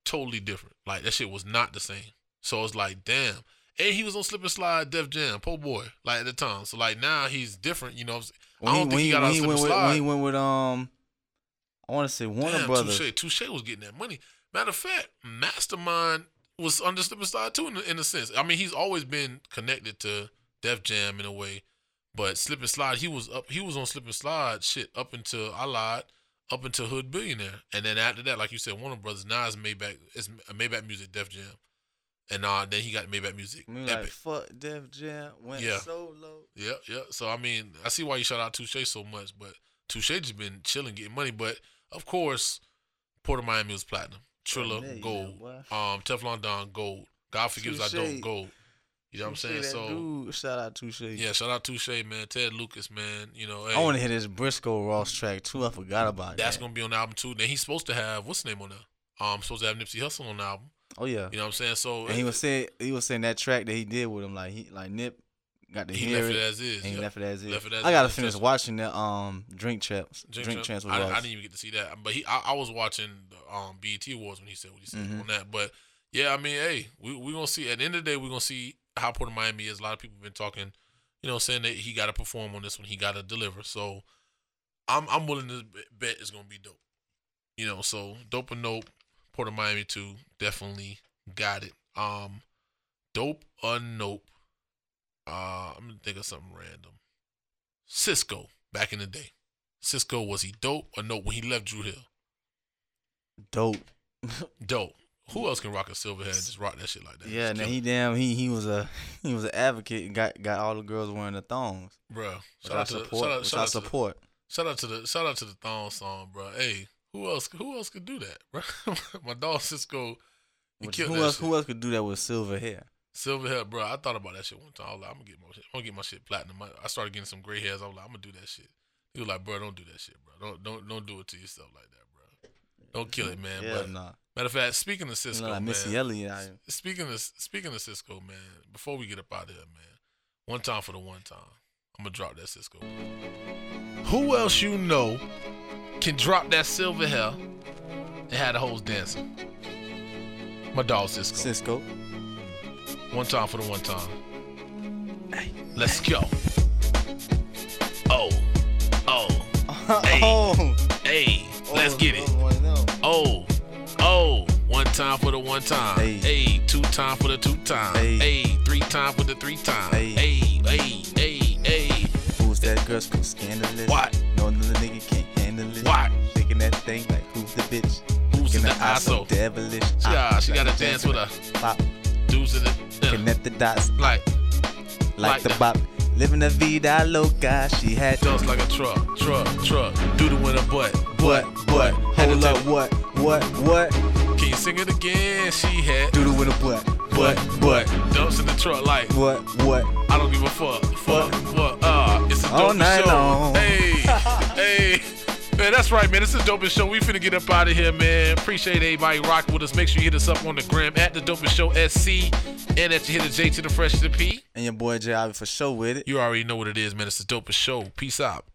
totally different. Like that shit was not the same. So it's like, damn. And he was on Slip and Slide, Def Jam, po boy, like at the time. So like now he's different. You know, what I'm saying? When I don't he, think he got on Slip went and with, Slide. when he went with um, I want to say Warner Damn, Brothers. Touche. Touche was getting that money. Matter of fact, Mastermind was under Slip and Slide too, in, in a sense. I mean, he's always been connected to Def Jam in a way, but Slip and Slide, he was up. He was on Slip and Slide shit up until I lied, up until Hood Billionaire, and then after that, like you said, Warner Brothers. Now it's Maybach. It's Maybach Music, Def Jam, and uh, then he got made Maybach Music. I mean, like Epic. fuck Def Jam went Yeah. solo. Yeah, yeah. So I mean, I see why you shout out Touche so much, but Touche just been chilling, getting money. But of course, Port of Miami was platinum. Trilla, gold. Um, Teflon Don, gold. God forgives I don't, gold. You know what I'm saying? that So dude, shout out Touche. yeah, shout out Touche, man. Ted Lucas, man. You know, I want to hear this Briscoe Ross track too. I forgot about it. that's that. gonna be on the album too. Then he's supposed to have what's the name on there? Um, supposed to have Nipsey Hussle on the album. Oh yeah. You know what I'm saying? So And he was saying he was saying that track that he did with him, like he like Nip got to he hear left it. it as is. and he yeah. left it as is. Left it as I gotta is, finish watching that um drink champs. Drink, Champ- champs with I, I didn't even get to see that, but he, I, I was watching the um, BET Awards when he said what he said Mhm. on that. But yeah, I mean, hey, we we gonna see. At the end of the day, we are gonna see how Port of Miami is. A lot of people have been talking, you know, saying that he got to perform on this one. He got to deliver. So I'm I'm willing to bet it's gonna be dope. You know, so dope or nope. Port of Miami too, definitely got it. Um, dope or nope. Uh, I'm gonna think of something random. Sisqó back in the day. Sisqó was he dope or nope when he left Dru Hill? Dope. Dope. Who else can rock a silver head and just rock that shit like that? Yeah, now he damn he he was a he was an advocate and got got all the girls wearing the thongs. Bro, Shout out to the, shout out, shout out to support. shout out to the shout out to the thong song, bro. Hey, who else who else could do that, bro? My dog Sisqó, he Which- who else shit. who else could do that with silver hair? Silver hair, bro. I thought about that shit one time. I was like, I'm gonna get my shit. I'm gonna get my shit platinum. I, I started getting some gray hairs. I was like, I'm gonna do that shit. He was like, bro, don't do that shit, bro. Don't don't don't do it to yourself like that, bro. Don't kill it, man. yeah, but nah. matter of fact, speaking of You Sisqó, know, like man, Missy Elliott. here. speaking of speaking of Sisqó, man. Before we get up out of here, man, one time for the one time, I'm gonna drop that Sisqó. Who else you know can drop that silver hair and have the hoes dancing? My dog Sisqó. Sisqó. One time for the one time. Hey. Let's go. Oh, oh, Hey. oh, hey, let's get it. oh. Oh, oh, one time for the one time. Hey. Hey, two time for the two time. Hey. Hey, three time for the three time. Hey. Hey, hey, hey, hey. Who's that girl so scandalous? What? No another nigga can't Shaking that thing like who's the bitch? Who's in the ISO? devilish. Yeah, Ah, she gotta dance with a Pop, dudes in the connect the dots like like, the bop. Living the vida loca. She had Dumps like a truck, truck, truck. Doodle in a butt? Had to Hold up, what, what, what? Can you sing it again? She had Doodle with a butt, butt, butt, butt. Dumps in the truck like what, what? I don't give a fuck, fuck, fuck. Uh, it's a dope All night show. long. Hey. Man, that's right, man. It's the dopest show. We finna get up out of here, man. Appreciate everybody rocking with us. Make sure you hit us up on the gram at the dopest show SC and at you hit the J to the fresh to the P. And your boy J. Ivy for sure with it. You already know what it is, man. It's the dopest show. Peace out.